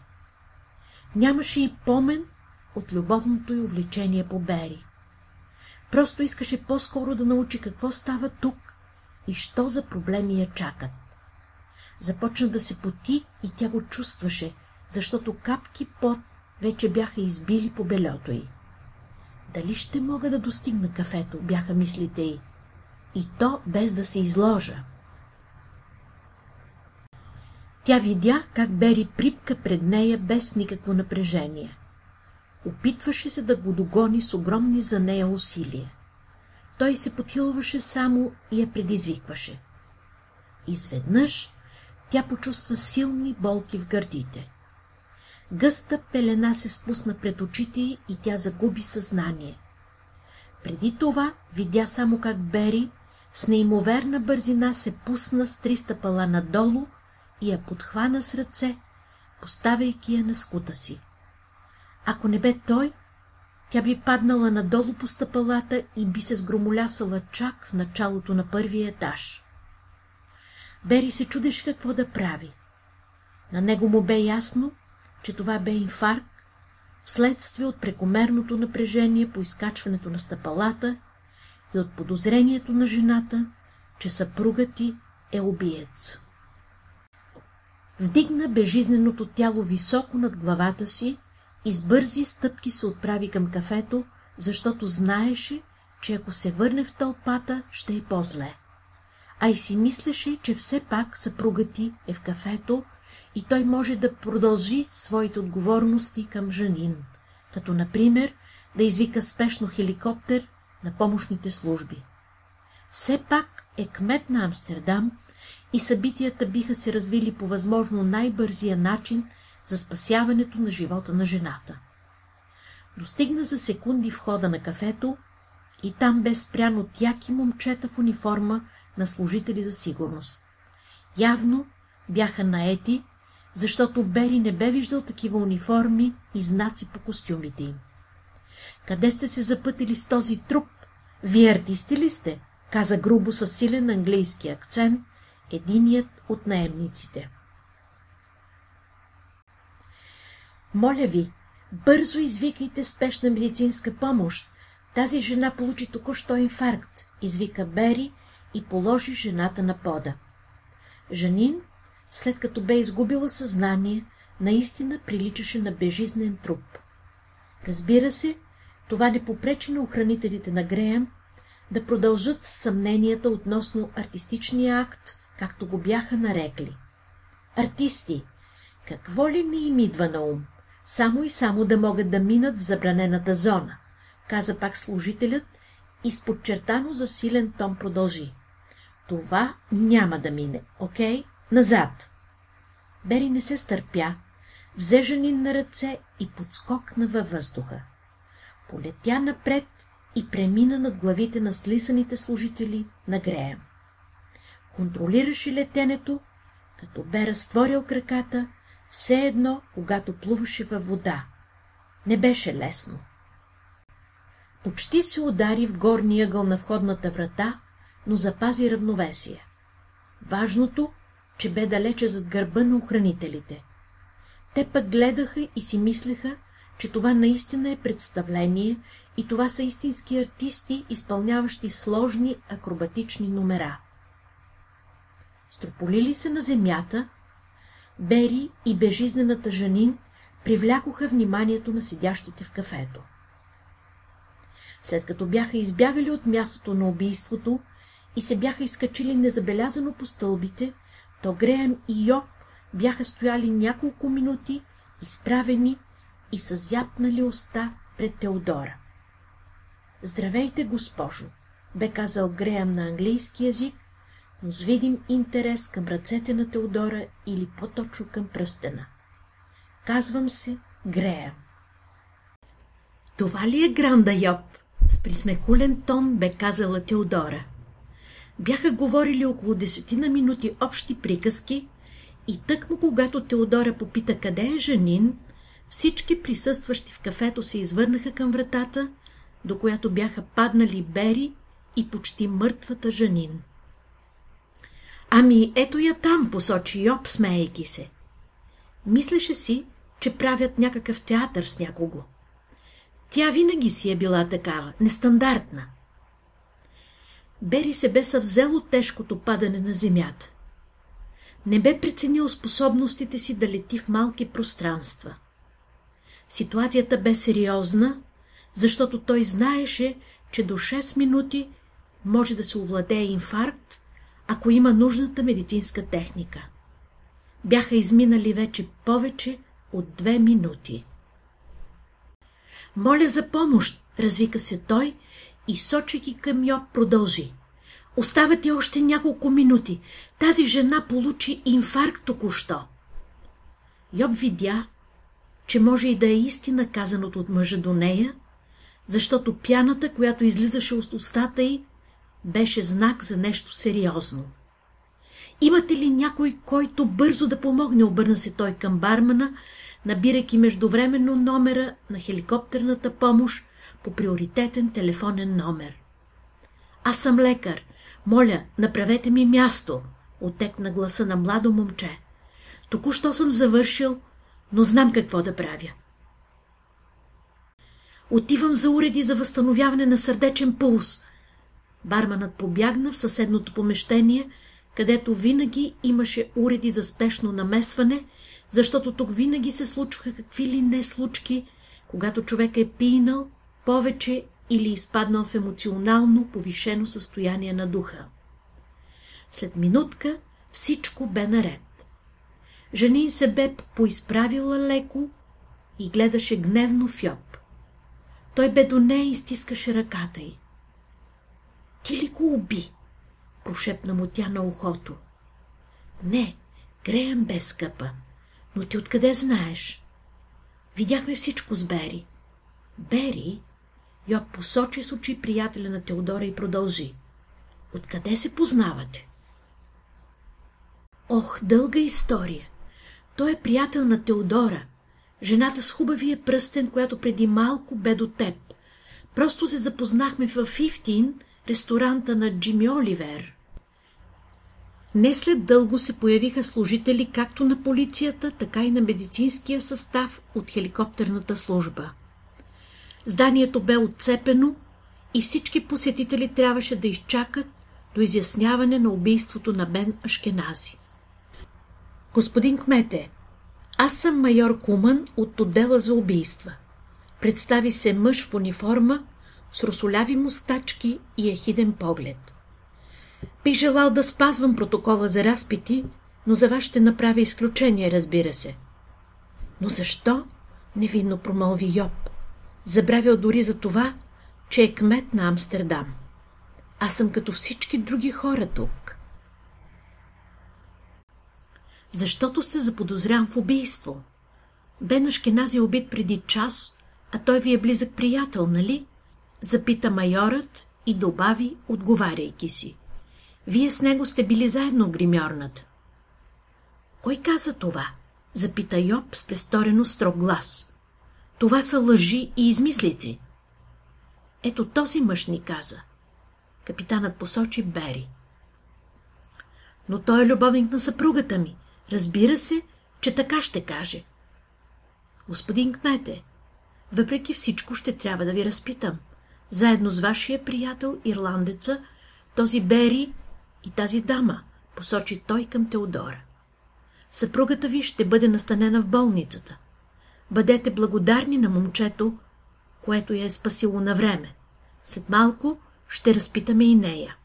Нямаше и помен от любовното й увлечение по Бери. Просто искаше по-скоро да научи какво става тук и що за проблеми я чакат. Започна да се поти и тя го чувстваше, защото капки пот вече бяха избили по белето й. Дали ще мога да достигна кафето, бяха мислите й. И то без да се изложа. Тя видя как Бери припка пред нея без никакво напрежение. Опитваше се да го догони с огромни за нея усилия. Той се потилваше само и я предизвикваше. Изведнъж тя почувства силни болки в гърдите. Гъста пелена се спусна пред очите й и тя загуби съзнание. Преди това видя само как Бери с неимоверна бързина се пусна с три стъпала надолу и я подхвана с ръце, поставяйки я на скута си. Ако не бе той, тя би паднала надолу по стъпалата и би се сгромолясала чак в началото на първия етаж. Бери се чудеше какво да прави. На него му бе ясно, че това бе инфаркт, вследствие от прекомерното напрежение по изкачването на стъпалата и от подозрението на жената, че съпругът ти е убиец. Вдигна безжизненото тяло високо над главата си и с бързи стъпки се отправи към кафето, защото знаеше, че ако се върне в тълпата, ще е по-зле. А и си мислеше, че все пак съпругът ти е в кафето и той може да продължи своите отговорности към Жанин, като например да извика спешно хеликоптер на помощните служби. Все пак е кмет на Амстердам и събитията биха се развили по възможно най-бързия начин за спасяването на живота на жената. Достигна за секунди в хода на кафето и там бе спрян от яки момчета в униформа на служители за сигурност. Явно бяха наети, защото Бери не бе виждал такива униформи и знаци по костюмите им. Къде сте се запътили с този труп? Вие артисти ли сте? каза грубо със силен английски акцент единият от наемниците. Моля ви, бързо извикайте спешна медицинска помощ. Тази жена получи току-що инфаркт, извика Бери и положи жената на пода. Жанин, след като бе изгубила съзнание, наистина приличаше на безжизнен труп. Разбира се, това не попречи на охранителите на Греем да продължат съмненията относно артистичния акт, както го бяха нарекли. Артисти, какво ли не им идва на ум? Само и само да могат да минат в забранената зона, каза пак служителят и с подчертано засилен тон продължи. Това няма да мине, окей? Назад! Бери не се стърпя, взе Жанин на ръце и подскокна във въздуха. Полетя напред и премина над главите на слисаните служители на Греем. Контролираше летенето, като бе разтворил краката, все едно, когато плуваше във вода. Не беше лесно. Почти се удари в горния ъгъл на входната врата, но запази равновесие. Важното, че бе далече зад гърба на охранителите. Те пък гледаха и си мислеха, че това наистина е представление и това са истински артисти, изпълняващи сложни акробатични номера. Строполили се на земята, Бери и безжизнената Жанин привлякоха вниманието на седящите в кафето. След като бяха избягали от мястото на убийството и се бяха изкачили незабелязано по стълбите, то Греем и Йоп бяха стояли няколко минути, изправени и с зяпнали уста пред Теодора. Здравейте, госпожо, бе казал Греем на английски язик, но с видим интерес към ръцете на Теодора или по-точно към пръстена. Казвам се Греем. Това ли е Гранда Йоп? С присмехулен тон бе казала Теодора. Бяха говорили около десетина минути общи приказки и тъкмо когато Теодора попита къде е Жанин, всички присъстващи в кафето се извърнаха към вратата, до която бяха паднали Бери и почти мъртвата Жанин. Ами, ето я там, посочи Йоб, смеейки се. Мислеше си, че правят някакъв театър с някого. Тя винаги си е била такава, нестандартна. Бери се бе съвзел от тежкото падане на земята. не бе преценил способностите си да лети в малки пространства. Ситуацията бе сериозна, защото той знаеше, че до 6 минути може да се овладее инфаркт, ако има нужната медицинска техника. Бяха изминали вече повече от две минути. Моля за помощ, развика се той и сочейки към Йоб продължи. Остават ти още няколко минути. Тази жена получи инфаркт току-що. Йоб видя, че може и да е истина казаното от мъжа до нея, защото пяната, която излизаше от устата й, беше знак за нещо сериозно. Имате ли някой, който бързо да помогне, обърна се той към бармана, набирайки междувременно номера на хеликоптерната помощ по приоритетен телефонен номер. Аз съм лекар. Моля, направете ми място, отекна гласа на младо момче. Току-що съм завършил, но знам какво да правя. Отивам за уреди за възстановяване на сърдечен пулс. Барманът побягна в съседното помещение, където винаги имаше уреди за спешно намесване, защото тук винаги се случваха какви ли не случки, когато човек е пинал повече или изпаднал в емоционално повишено състояние на духа. След минутка всичко бе наред. Женин се бе поизправила леко и гледаше гневно в Йоб. Той бе до нея и стискаше ръката й. Ти ли го уби? прошепна му тя на ухото. Не, Греем бе скъпа. Но ти откъде знаеш? Видяхме всичко с Бери. Бери? Йоб посочи с очи приятеля на Теодора и продължи. Откъде се познавате? Ох, дълга история. Той е приятел на Теодора, жената с хубавия пръстен, която преди малко бе до теб. Просто се запознахме в Фифтин, ресторанта на Джими Оливер. Не след дълго се появиха служители както на полицията, така и на медицинския състав от хеликоптерната служба. Зданието бе отцепено и всички посетители трябваше да изчакат до изясняване на убийството на Бен Ашкенази. Господин Кмете, аз съм майор Куман от отдела за убийства. Представи се мъж в униформа с русоляви мустачки и ехиден поглед. Бих желал да спазвам протокола за разпити, но за вас ще направя изключение, разбира се. Но защо? Невинно промълви Йоб. Забравял дори за това, че е кмет на Амстердам. Аз съм като всички други хора тук. Защото се заподозрям в убийство. Бен Ашкенази е убит преди час, а той ви е близък приятел, нали? Запита майорът и добави, отговаряйки си. Вие с него сте били заедно в гримьорната. Кой каза това? Запита Йоб с престорено строг глас. Това са лъжи и измислици. Ето този мъж ни каза. Капитанът посочи Бери. Но той е любовник на съпругата ми. Разбира се, че така ще каже. Господин кмете, въпреки всичко ще трябва да ви разпитам. Заедно с вашия приятел, ирландеца, този Бери и тази дама, посочи той към Теодора. Съпругата ви ще бъде настанена в болницата. Бъдете благодарни на момчето, което я е спасило на време. След малко ще разпитаме и нея.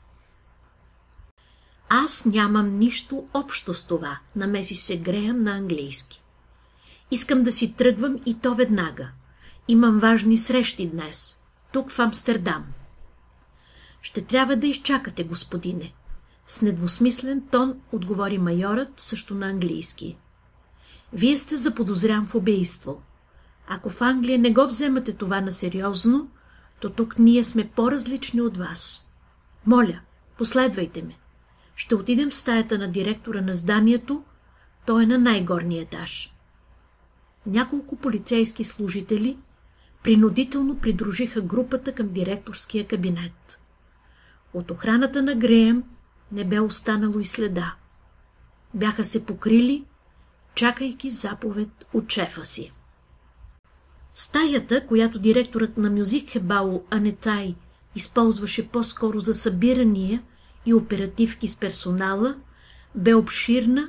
Аз нямам нищо общо с това, намеси се Греям на английски. Искам да си тръгвам и то веднага. Имам важни срещи днес, тук в Амстердам. Ще трябва да изчакате, господине, с недвусмислен тон отговори майорът също на английски. Вие сте заподозрян в убийство. Ако в Англия не го вземате това на сериозно, то тук ние сме по-различни от вас. Моля, последвайте ме. Ще отидем в стаята на директора на зданието, той е на най-горния етаж. Няколко полицейски служители принудително придружиха групата към директорския кабинет. От охраната на Греем не бе останало и следа. Бяха се покрили, чакайки заповед от шефа си. Стаята, която директорът на Мюзик Хебао Анетай използваше по-скоро за събирания и оперативки с персонала, бе обширна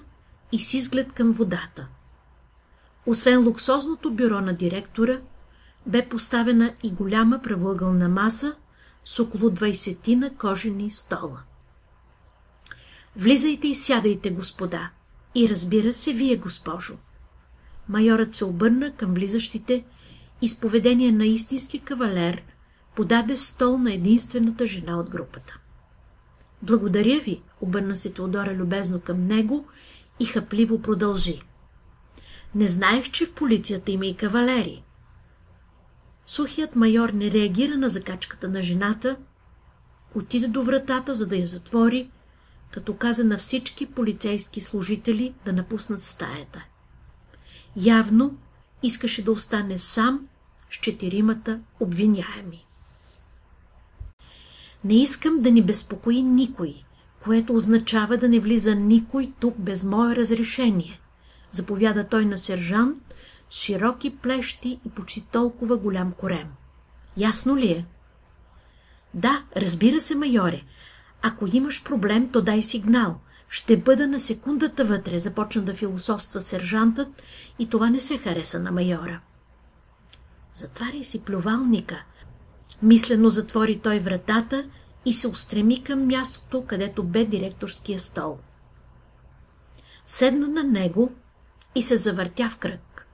и с изглед към водата. Освен луксозното бюро на директора, бе поставена и голяма правоъгълна маса с около 20 на кожени стола. Влизайте и сядайте, господа, и разбира се, вие, госпожо. Майорът се обърна към влизащите и с поведение на истински кавалер подаде стол на единствената жена от групата. Благодаря ви, обърна се Теодора любезно към него и хъпливо продължи. Не знаех, че в полицията има и кавалери. Сухият майор не реагира на закачката на жената, отиде до вратата, за да я затвори, като каза на всички полицейски служители да напуснат стаята. Явно искаше да остане сам с четиримата обвиняеми. Не искам да ни безпокои никой, което означава да не влиза никой тук без мое разрешение, заповяда той на сержант с широки плещи и почти толкова голям корем. Ясно ли е? Да, разбира се, майоре. Ако имаш проблем, то дай сигнал. Ще бъда на секундата вътре, започна да философства сержантът и това не се хареса на майора. Затваряй си плювалника. Мислено затвори той вратата и се устреми към мястото, където бе директорския стол. Седна на него и се завъртя в кръг.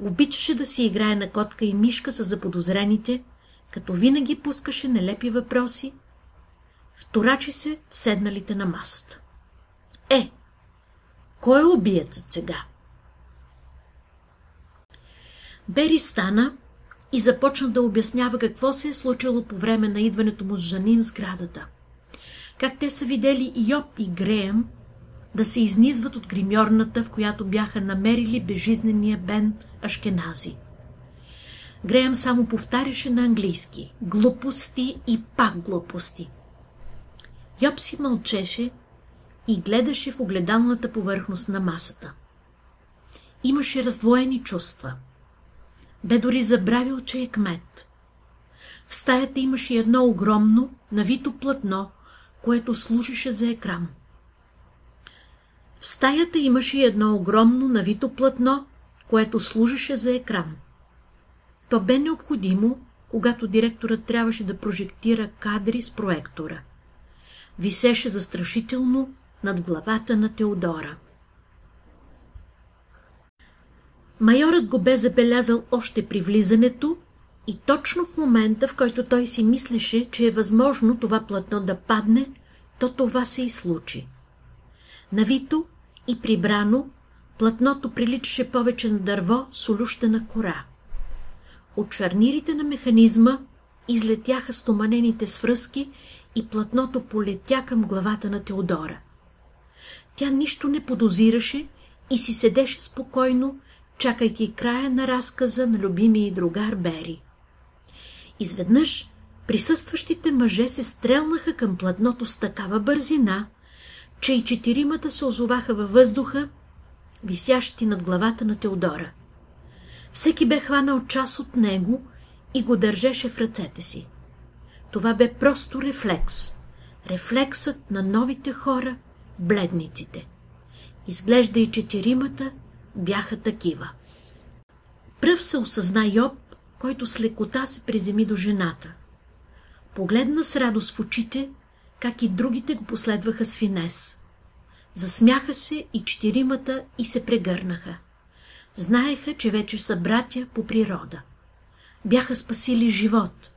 Обичаше да си играе на котка и мишка с заподозрените, като винаги пускаше нелепи въпроси, вторачи се в седналите на масата. Е, кой е убиецът сега? Бери стана и започна да обяснява какво се е случило по време на идването му с Жанин в сградата. Как те са видели Йоп и Греем да се изнизват от гримьорната, в която бяха намерили безжизнения Бен Ашкенази. Греем само повтаряше на английски глупости и пак глупости. Йоп си мълчеше и гледаше в огледалната повърхност на масата. Имаше раздвоени чувства – бе дори забравил, че е кмет. В стаята имаше едно огромно, навито платно, което служеше за екран. В стаята имаше едно огромно, навито платно, което служеше за екран. То бе необходимо, когато директорът трябваше да прожектира кадри с проектора. Висеше застрашително над главата на Теодора. Майорът го бе забелязал още при влизането и точно в момента, в който той си мислеше, че е възможно това платно да падне, то това се и случи. Навито и прибрано, платното приличаше повече на дърво с на кора. От шарнирите на механизма излетяха стоманените свръзки и платното полетя към главата на Теодора. Тя нищо не подозираше и си седеше спокойно, чакайки края на разказа на любимия другар Бери. Изведнъж присъстващите мъже се стрелнаха към платното с такава бързина, че и четиримата се озоваха във въздуха, висящи над главата на Теодора. Всеки бе хванал част от него и го държеше в ръцете си. Това бе просто рефлекс. Рефлексът на новите хора, бледниците. Изглежда и четиримата бяха такива. Пръв се осъзна Йоб, който с лекота се приземи до жената. Погледна с радост в очите, как и другите го последваха с финес. Засмяха се и четиримата и се прегърнаха. Знаеха, че вече са братя по природа. Бяха спасили живот.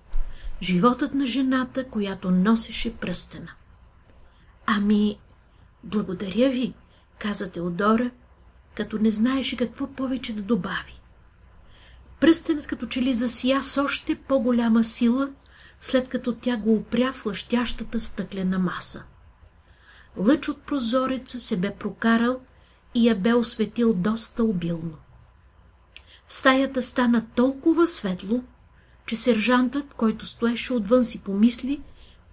Животът на жената, която носеше пръстена. Ами, благодаря ви, каза Теодора като не знаеше какво повече да добави. Пръстенът като че ли засия с още по-голяма сила, след като тя го опря в лъщящата стъклена маса. Лъч от прозореца се бе прокарал и я бе осветил доста обилно. В стаята стана толкова светло, че сержантът, който стоеше отвън си помисли,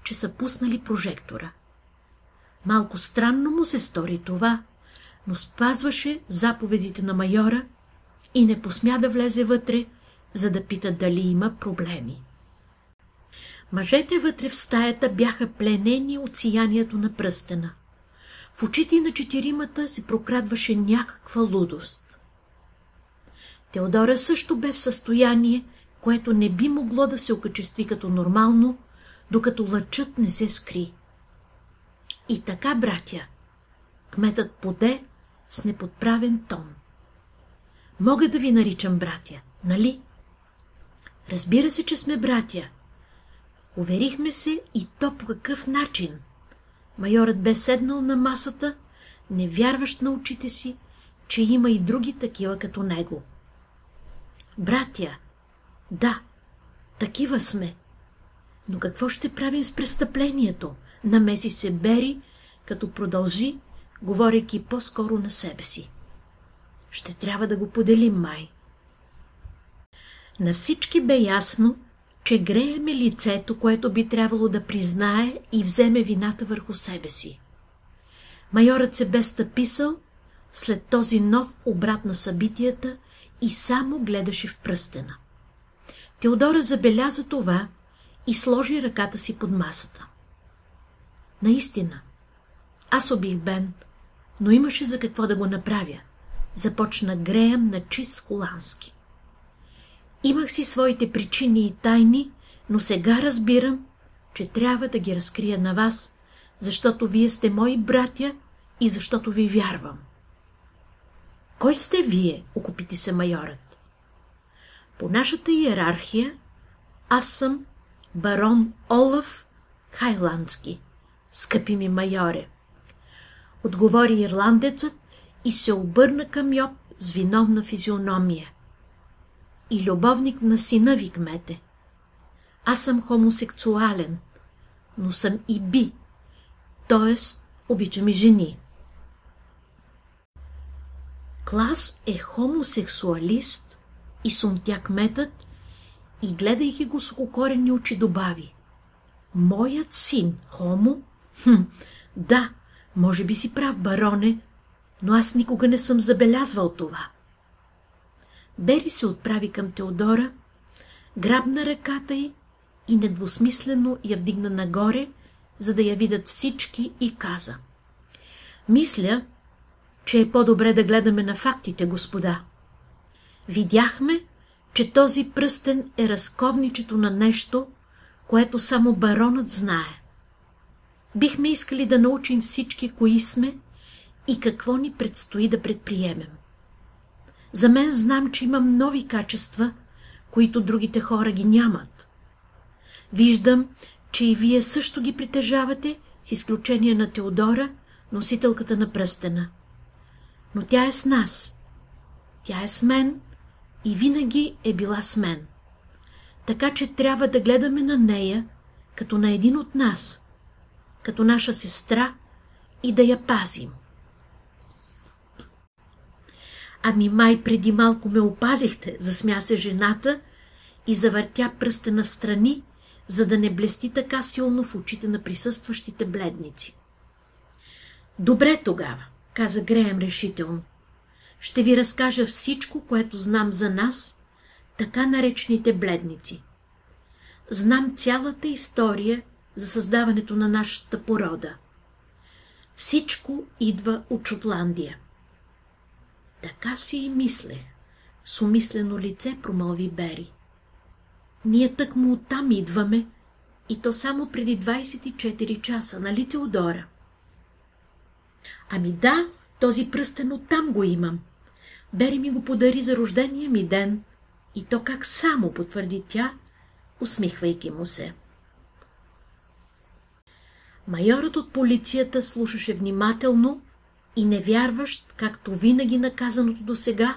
че са пуснали прожектора. Малко странно му се стори това, но спазваше заповедите на майора и не посмя да влезе вътре, за да пита дали има проблеми. Мъжете вътре в стаята бяха пленени от сиянието на пръстена. В очите на четиримата се прокрадваше някаква лудост. Теодора също бе в състояние, което не би могло да се окачестви като нормално, докато лъчът не се скри. И така, братя, кметът поде с неподправен тон. Мога да ви наричам братя, нали? Разбира се, че сме братя. Уверихме се и то по какъв начин. Майорът бе седнал на масата, не вярващ на очите си, че има и други такива като него. Братя, да, такива сме. Но какво ще правим с престъплението? Намеси се Бери, като продължи, говорейки по-скоро на себе си. Ще трябва да го поделим, май. На всички бе ясно, че грееме лицето, което би трябвало да признае и вземе вината върху себе си. Майорът се бе стъписал след този нов обрат на събитията и само гледаше в пръстена. Теодора забеляза това и сложи ръката си под масата. Наистина, аз убих Бен, но имаше за какво да го направя. Започна Греем на чист холандски. Имах си своите причини и тайни, но сега разбирам, че трябва да ги разкрия на вас, защото вие сте мои братя и защото ви вярвам. Кой сте вие, окупите се майорът? По нашата иерархия аз съм барон Олаф Хайландски, скъпи ми майоре. Отговори ирландецът и се обърна към Йоб с виновна физиономия. И любовник на сина ви, кмете. Аз съм хомосексуален, но съм и би, т.е. обичам и жени. Клас е хомосексуалист и сумтя кметът и гледайки го с окорени очи добави. Моят син, Хомо? Хм, да, може би си прав, бароне, но аз никога не съм забелязвал това. Бери се отправи към Теодора, грабна ръката й и недвусмислено я вдигна нагоре, за да я видят всички и каза. Мисля, че е по-добре да гледаме на фактите, господа. Видяхме, че този пръстен е разковничето на нещо, което само баронът знае. Бихме искали да научим всички, кои сме и какво ни предстои да предприемем. За мен знам, че имам нови качества, които другите хора ги нямат. Виждам, че и вие също ги притежавате, с изключение на Теодора, носителката на пръстена. Но тя е с нас. Тя е с мен и винаги е била с мен. Така че трябва да гледаме на нея като на един от нас, като наша сестра и да я пазим. Ами май преди малко ме опазихте, засмя се жената и завъртя пръстена в страни, за да не блести така силно в очите на присъстващите бледници. Добре тогава, каза Греем решително. Ще ви разкажа всичко, което знам за нас, така наречените бледници. Знам цялата история за създаването на нашата порода. Всичко идва от Шотландия. Така си и мислех. С умислено лице промълви Бери. Ние тъкмо оттам идваме, и то само преди 24 часа, нали Теодора? Ами да, този пръстен оттам го имам. Бери ми го подари за рождения ми ден. И то как само, потвърди тя, усмихвайки му се. Майорът от полицията слушаше внимателно и не вярващ, както винаги наказаното до сега,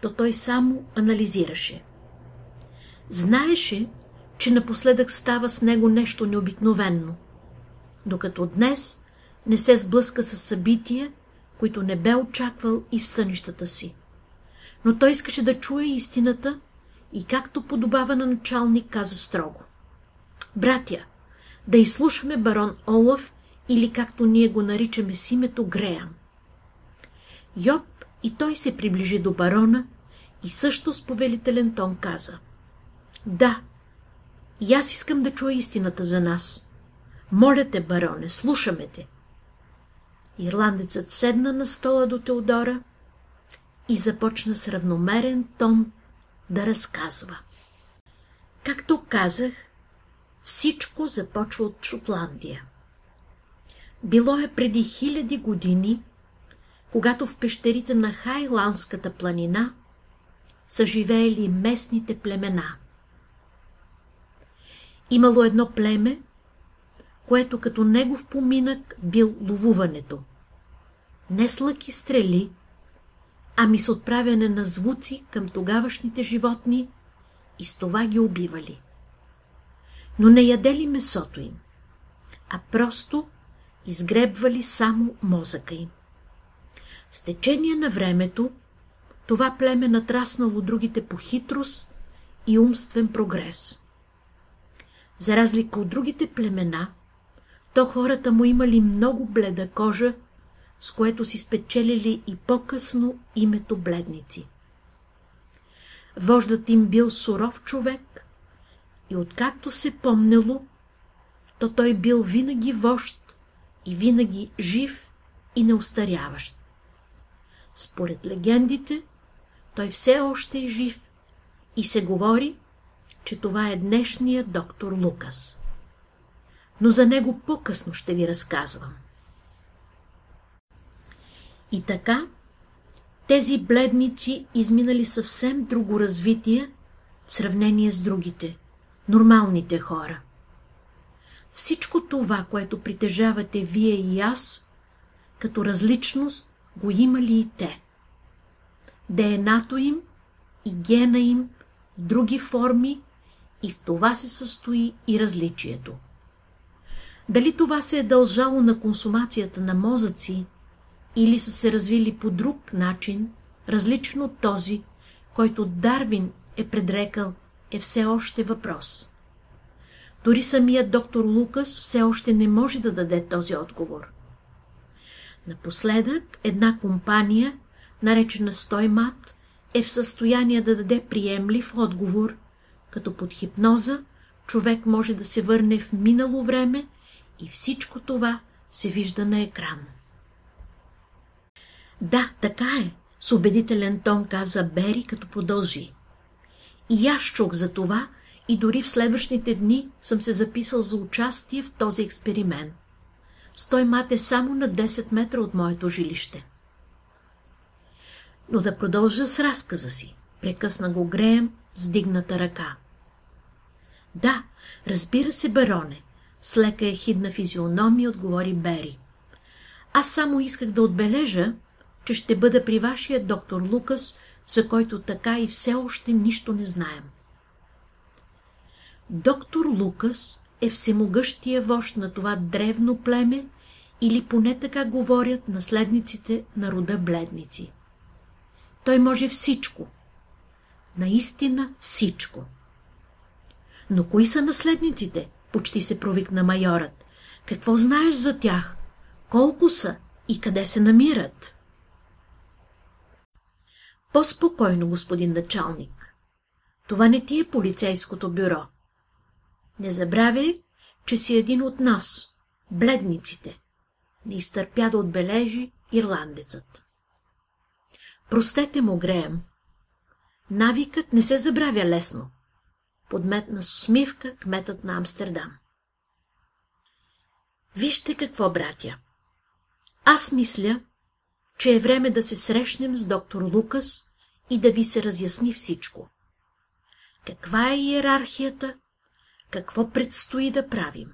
то той само анализираше. Знаеше, че напоследък става с него нещо необикновенно, докато днес не се сблъска с събития, които не бе очаквал и в сънищата си. Но той искаше да чуе истината и както подобава на началник, каза строго. Братя, да изслушаме барон Олаф или както ние го наричаме с името Греям. Йоб и той се приближи до барона и също с повелителен тон каза. Да, и аз искам да чуя истината за нас. Моля те, бароне, слушаме те. Ирландецът седна на стола до Теодора и започна с равномерен тон да разказва. Както казах, всичко започва от Шотландия. Било е преди хиляди години, когато в пещерите на Хайландската планина са живеели местните племена. Имало едно племе, което като негов поминък бил ловуването. Не с лъки стрели, ами с отправяне на звуци към тогавашните животни и с това ги убивали. Но не ядели месото им, а просто изгребвали само мозъка им. С течение на времето това племе натраснало другите по хитрост и умствен прогрес. За разлика от другите племена, то хората му имали много бледа кожа, с което си спечелили и по-късно името бледници. Вождът им бил суров човек и откакто се помнело, то той бил винаги вожд и винаги жив и неустаряващ. Според легендите, той все още е жив и се говори, че това е днешният доктор Лукас. Но за него по-късно ще ви разказвам. И така, тези бледници изминали съвсем друго развитие в сравнение с другите, нормалните хора. Всичко това, което притежавате вие и аз, като различност, го имали и те. ДНА-то им и гена им други форми и в това се състои и различието. Дали това се е дължало на консумацията на мозъци, или са се развили по друг начин, различен от този, който Дарвин е предрекал, е все още въпрос. Дори самият доктор Лукас все още не може да даде този отговор. Напоследък една компания, наречена Стоймат, е в състояние да даде приемлив отговор, като под хипноза човек може да се върне в минало време и всичко това се вижда на екран. Да, така е, с убедителен тон каза Бери, като продължи. И аз чух за това и дори в следващите дни съм се записал за участие в този експеримент. Стой мат е само на 10 метра от моето жилище. Но да продължа с разказа си. Прекъсна го Греем с дигната ръка. Да, разбира се, бароне, с лека е хидна физиономия отговори Бери. Аз само исках да отбележа, че ще бъда при вашия доктор Лукас, за който така и все още нищо не знаем. Доктор Лукас е всемогъщия вожд на това древно племе, или поне така говорят наследниците на рода бледници. Той може всичко. Наистина всичко. Но кои са наследниците? Почти се провикна майорът. Какво знаеш за тях? Колко са и къде се намират? По-спокойно, господин началник. Това не ти е полицейското бюро. Не забравяй, че си един от нас, бледниците. Не изтърпя да отбележи ирландецът. Простете му, Греем. Навикът не се забравя лесно. Подметна с усмивка кметът на Амстердам. Вижте какво, братя. Аз мисля, че е време да се срещнем с доктор Лукас и да ви се разясни всичко. Каква е иерархията? Какво предстои да правим?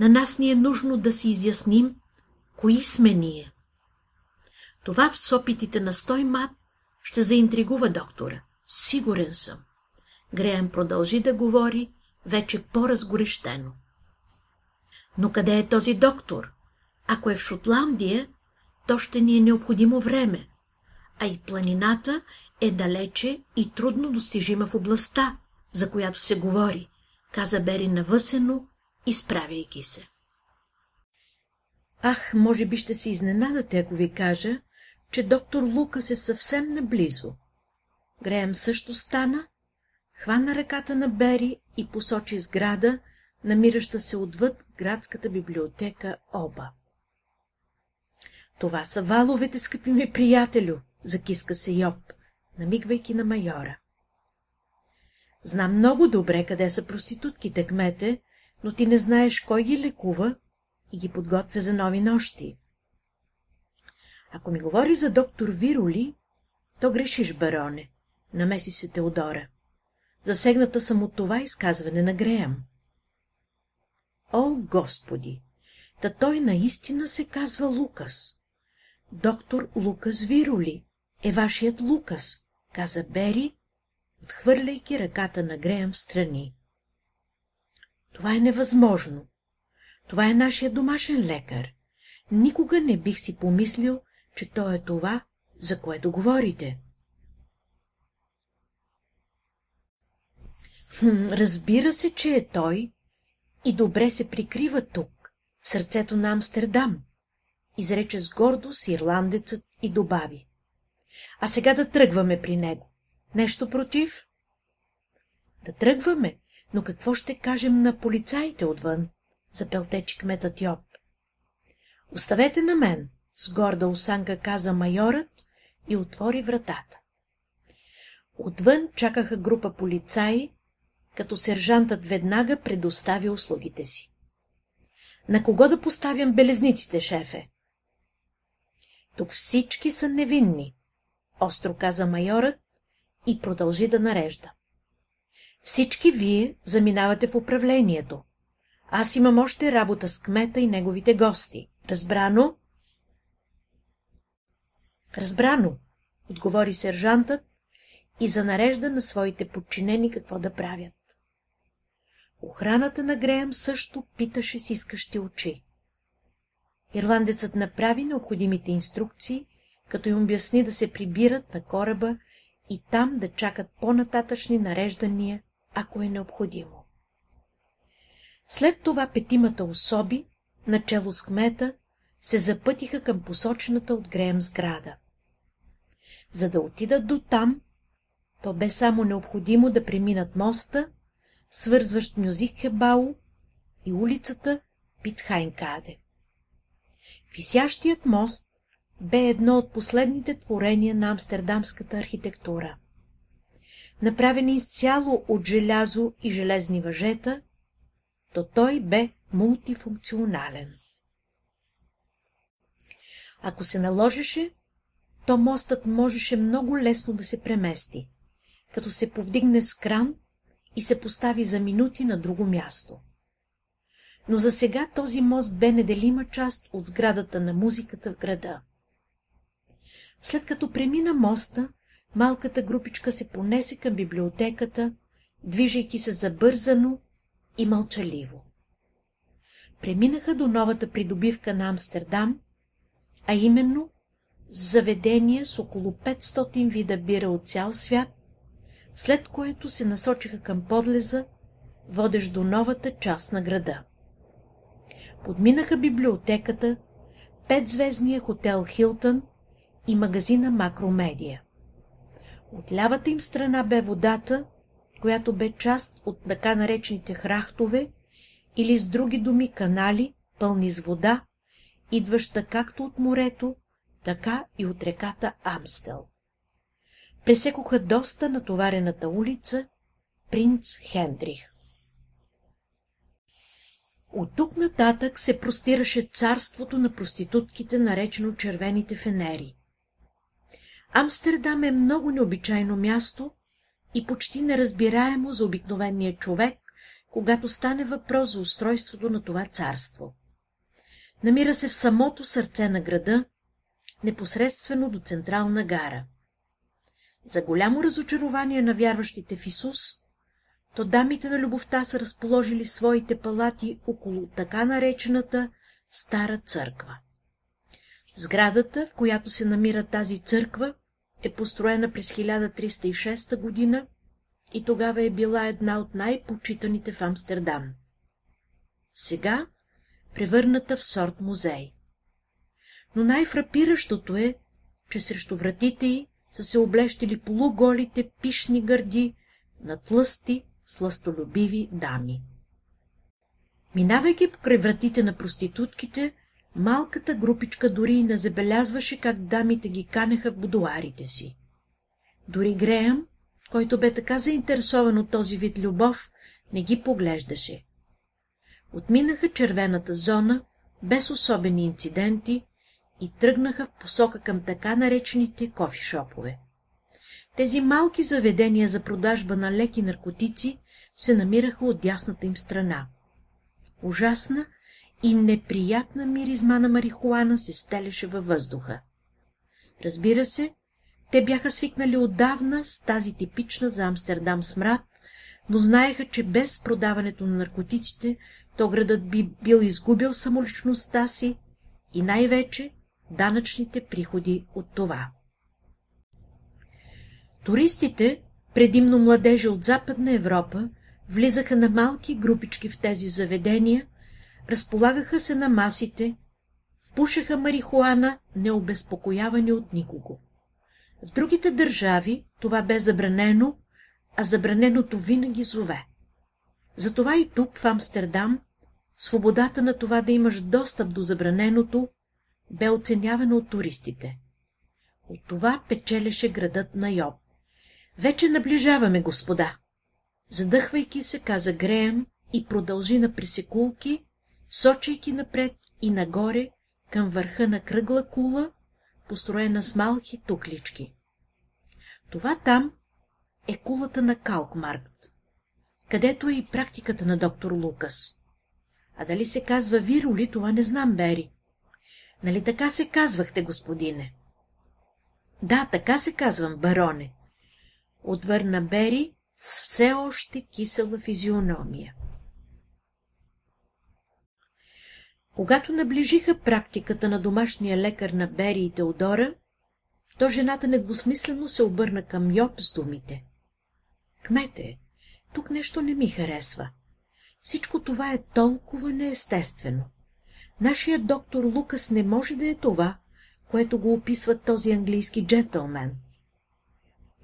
На нас ни е нужно да си изясним, кои сме ние. Това в опитите на стой мат ще заинтригува доктора. Сигурен съм. Греем продължи да говори, вече по-разгорещено. Но къде е този доктор? Ако е в Шотландия, то ще ни е необходимо време, а и планината е далече и трудно достижима в областта, за която се говори, каза Бери навъсено, изправяйки се. Ах, може би ще се изненадате, ако ви кажа, че доктор Лукас е съвсем наблизо. Греем също стана, хвана ръката на Бери и посочи сграда, намираща се отвъд градската библиотека Оба. Това са валовете, скъпи ми приятелю, закиска се Йоб, намигвайки на майора. Знам много добре къде са проститутките, кмете, но ти не знаеш кой ги лекува и ги подготвя за нови нощи. Ако ми говори за доктор Вироли, то грешиш, бароне, намеси се Теодора. Засегната съм от това изказване на Греям. О, Господи! Та той наистина се казва Лукас. Доктор Лукас Вироли е вашият Лукас, каза Бери, отхвърляйки ръката на Греем в страни. Това е невъзможно. Това е нашия домашен лекар. Никога не бих си помислил, че то е това, за което говорите. Разбира се, че е той и добре се прикрива тук, в сърцето на Амстердам, изрече с гордост ирландецът и добави. А сега да тръгваме при него. Нещо против? Да тръгваме, но какво ще кажем на полицаите отвън? Запелтечи кметът Йоб. Оставете на мен, с горда осанка каза майорът и отвори вратата. Отвън чакаха група полицаи, като сержантът веднага предостави услугите си. На кого да поставям белезниците, шефе? Тук всички са невинни, остро каза майорът и продължи да нарежда. Всички вие заминавате в управлението. Аз имам още работа с кмета и неговите гости. Разбрано? Разбрано, отговори сержантът и занарежда на своите подчинени какво да правят. Охраната на Греем също питаше с искащи очи. Ирландецът направи необходимите инструкции, като им обясни да се прибират на кораба и там да чакат по-нататъчни нареждания, ако е необходимо. След това петимата особи, начало с кмета, се запътиха към посочената от Греем сграда. За да отидат до там, то бе само необходимо да преминат моста, свързващ Мюзикхебао и улицата Питхайнкаде. Висящият мост бе едно от последните творения на амстердамската архитектура. Направен изцяло от желязо и железни въжета, то той бе мултифункционален. Ако се наложеше, то мостът можеше много лесно да се премести, като се повдигне с кран и се постави за минути на друго място. Но за сега този мост бе неделима част от сградата на музиката в града. След като премина моста, малката групичка се понесе към библиотеката, движейки се забързано и мълчаливо. Преминаха до новата придобивка на Амстердам, а именно заведение с около 500 вида бира от цял свят, след което се насочиха към подлеза, водещ до новата част на града. Подминаха библиотеката, петзвездния хотел Хилтън и магазина Макромедия. От лявата им страна бе водата, която бе част от така наречените храхтове или с други думи канали, пълни с вода, идваща както от морето, така и от реката Амстел. Пресекоха доста натоварената улица Принц Хендрих. От тук нататък се простираше царството на проститутките, наречено червените фенери. Амстердам е много необичайно място и почти неразбираемо за обикновения човек, когато стане въпрос за устройството на това царство. Намира се в самото сърце на града, непосредствено до централна гара. За голямо разочарование на вярващите в Исус, то дамите на любовта са разположили своите палати около така наречената Стара църква. Сградата, в която се намира тази църква, е построена през 1306 година и тогава е била една от най-почитаните в Амстердам. Сега превърната в сорт музей. Но най-фрапиращото е, че срещу вратите й са се облещили полуголите пишни гърди на тлъсти, сластолюбиви дами. Минавайки покрай вратите на проститутките, малката групичка дори и не забелязваше как дамите ги канеха в будуарите си. Дори Греъм, който бе така заинтересован от този вид любов, не ги поглеждаше. Отминаха червената зона, без особени инциденти, и тръгнаха в посока към така наречените кофишопове. Тези малки заведения за продажба на леки наркотици се намираха от дясната им страна. Ужасна и неприятна миризма на марихуана се стелеше във въздуха. Разбира се, те бяха свикнали отдавна с тази типична за Амстердам смрад, но знаеха, че без продаването на наркотиците, то градът би бил изгубил самоличността си и най-вече данъчните приходи от това. Туристите, предимно младежи от Западна Европа, влизаха на малки групички в тези заведения, разполагаха се на масите, пушеха марихуана, необезпокоявани от никого. В другите държави това бе забранено, а забраненото винаги зове. Затова и тук, в Амстердам, свободата на това да имаш достъп до забраненото бе оценявана от туристите. От това печелеше градът на Йоб. Вече наближаваме, господа. Задъхвайки се, каза Греем и продължи на пресекулки, сочейки напред и нагоре към върха на кръгла кула, построена с малки туклички. Това там е кулата на Калкмаркт, където е и практиката на доктор Лукас. А дали се казва Вироли, това не знам, Бери. Нали така се казвахте, господине? Да, така се казвам, бароне. Отвърна Бери с все още кисела физиономия. Когато наближиха практиката на домашния лекар на Бери и Теодора, то жената недвусмислено се обърна към Йоб с думите. Кмете, тук нещо не ми харесва. Всичко това е толкова неестествено. Нашият доктор Лукас не може да е това, което го описва този английски джентълмен.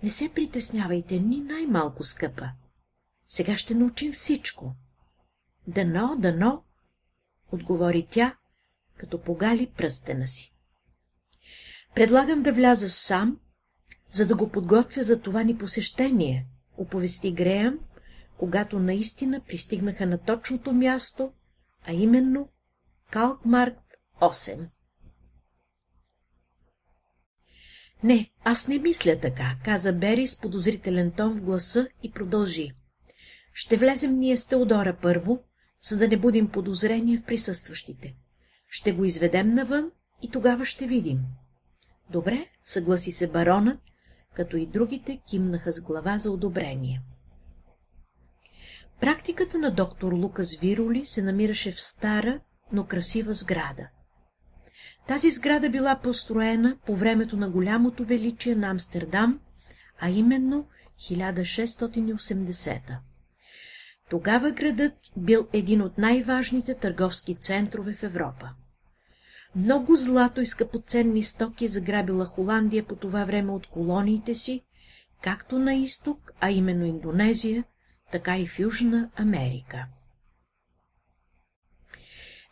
Не се притеснявайте ни най-малко, скъпа. Сега ще научим всичко. Дано, дано, отговори тя, като погали пръстена си. Предлагам да вляза сам, за да го подготвя за това ни посещение, оповести Греъм, когато наистина пристигнаха на точното място, а именно Калкмаркт 8. Не, аз не мисля така, каза Бери с подозрителен тон в гласа и продължи. Ще влезем ние с Теодора първо, за да не будем подозрения в присъстващите. Ще го изведем навън и тогава ще видим. Добре, съгласи се баронът, като и другите кимнаха с глава за одобрение. Практиката на доктор Лукас Вироли се намираше в стара, но красива сграда. Тази сграда била построена по времето на голямото величие на Амстердам, а именно 1680 -та. Тогава градът бил един от най-важните търговски центрове в Европа. Много злато и скъпоценни стоки заграбила Холандия по това време от колониите си, както на изток, а именно Индонезия, така и в Южна Америка.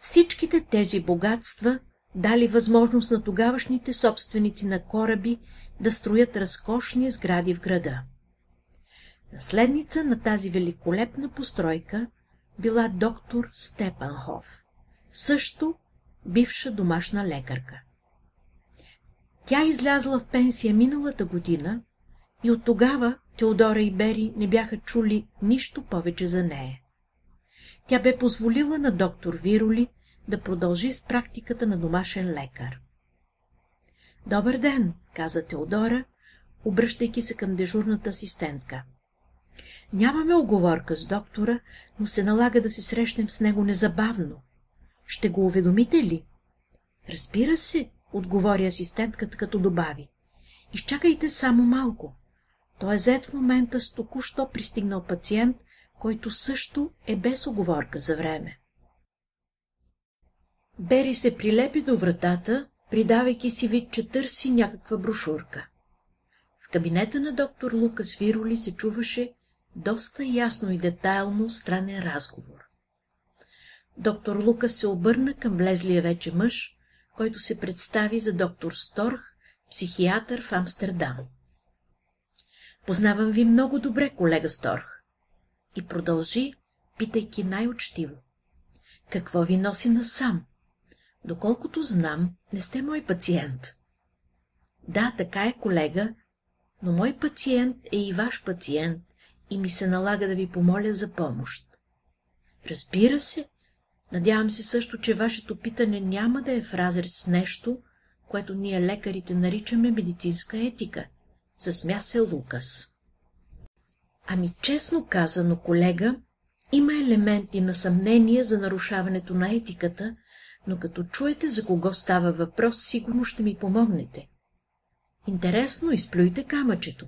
Всичките тези богатства дали възможност на тогавашните собственици на кораби да строят разкошни сгради в града. Наследница на тази великолепна постройка била доктор Степанхов, също бивша домашна лекарка. Тя излязла в пенсия миналата година и от тогава Теодора и Бери не бяха чули нищо повече за нея. Тя бе позволила на доктор Вироли да продължи с практиката на домашен лекар. Добър ден, каза Теодора, обръщайки се към дежурната асистентка. Нямаме оговорка с доктора, но се налага да се срещнем с него незабавно. Ще го уведомите ли? Разбира се, отговори асистентката, като добави. Изчакайте само малко. Той е зет в момента с току-що пристигнал пациент, който също е без оговорка за време. Бери се прилепи до вратата, придавайки си вид, че търси някаква брошурка. В кабинета на доктор Лукас Вироли се чуваше доста ясно и детайлно странен разговор. Доктор Лука се обърна към влезлия вече мъж, който се представи за доктор Сторх, психиатър в Амстердам. Познавам ви много добре, колега Сторх. И продължи, питайки най-учтиво. Какво ви носи насам? Доколкото знам, не сте мой пациент. Да, така е, колега, но мой пациент е и ваш пациент и ми се налага да ви помоля за помощ. Разбира се, надявам се също, че вашето питане няма да е в разрез с нещо, което ние лекарите наричаме медицинска етика, засмя се Лукас. Ами честно казано, колега, има елементи на съмнение за нарушаването на етиката, но като чуете за кого става въпрос, сигурно ще ми помогнете. Интересно, изплюйте камъчето.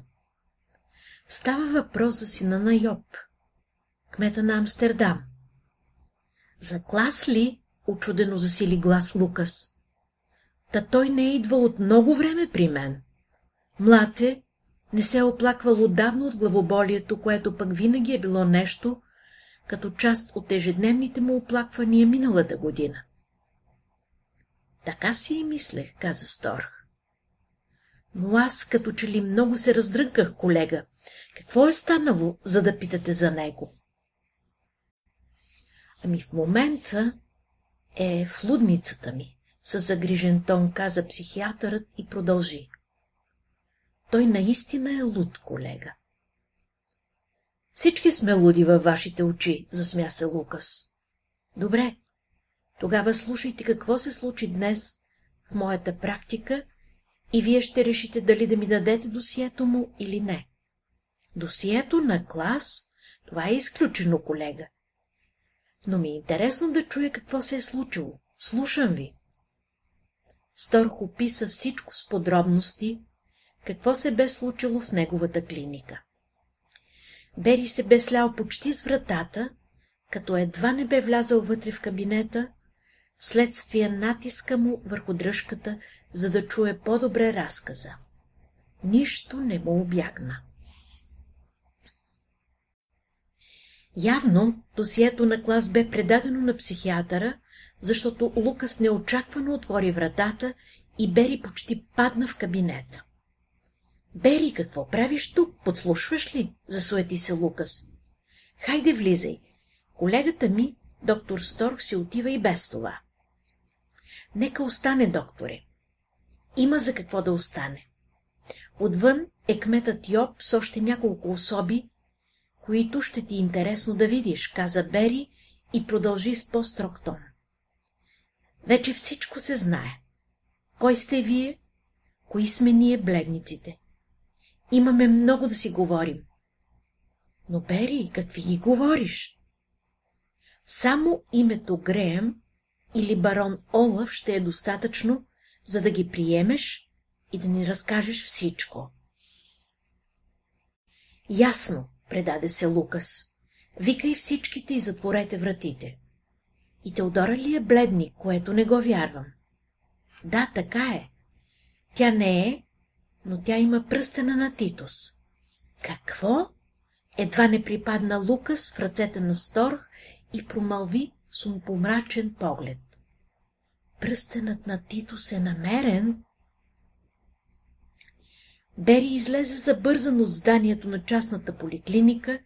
Става въпрос за сина на Йоб, кмета на Амстердам. За клас ли? Очудено засили глас Лукас. Та той не е идвал от много време при мен. Млад е, не се е оплаквал отдавна от главоболието, което пък винаги е било нещо, като част от ежедневните му оплаквания миналата година. Така си и мислех, каза Сторх. Но аз като че ли много се раздрънках, колега. Какво е станало, за да питате за него? Ами в момента е в лудницата ми, с загрижен тон каза психиатърът и продължи. Той наистина е луд, колега. Всички сме луди във вашите очи, засмя се Лукас. Добре, тогава слушайте какво се случи днес в моята практика и вие ще решите дали да ми дадете досието му или не. Досието на клас? Това е изключено, колега. Но ми е интересно да чуя какво се е случило. Слушам ви. Сторх описа всичко с подробности, какво се бе случило в неговата клиника. Бери се бе слял почти с вратата, като едва не бе влязал вътре в кабинета, вследствие натиска му върху дръжката, за да чуе по-добре разказа. Нищо не му обягна. Явно досието на клас бе предадено на психиатъра, защото Лукас неочаквано отвори вратата и Бери почти падна в кабинета. Бери, какво правиш тук? Подслушваш ли? Засуети се Лукас. Хайде, влизай. Колегата ми, доктор Сторх, си отива и без това. Нека остане, докторе. Има за какво да остане. Отвън е кметът Йоб с още няколко особи, които ще ти интересно да видиш, каза Бери и продължи с по-строг тон. Вече всичко се знае. Кой сте вие? Кои сме ние бледниците? Имаме много да си говорим. Но, Бери, какви ги говориш? Само името Греем или барон Олаф ще е достатъчно, за да ги приемеш и да ни разкажеш всичко. Ясно, предаде се Лукас. Викай всичките и затворете вратите. И Теодора ли е бледник, което не го вярвам? Да, така е. Тя не е, но тя има пръстена на Титус. Какво? Едва не припадна Лукас в ръцете на Сторх и промълви с помрачен поглед. Пръстенът на Титус е намерен? Бери излезе забързано от зданието на частната поликлиника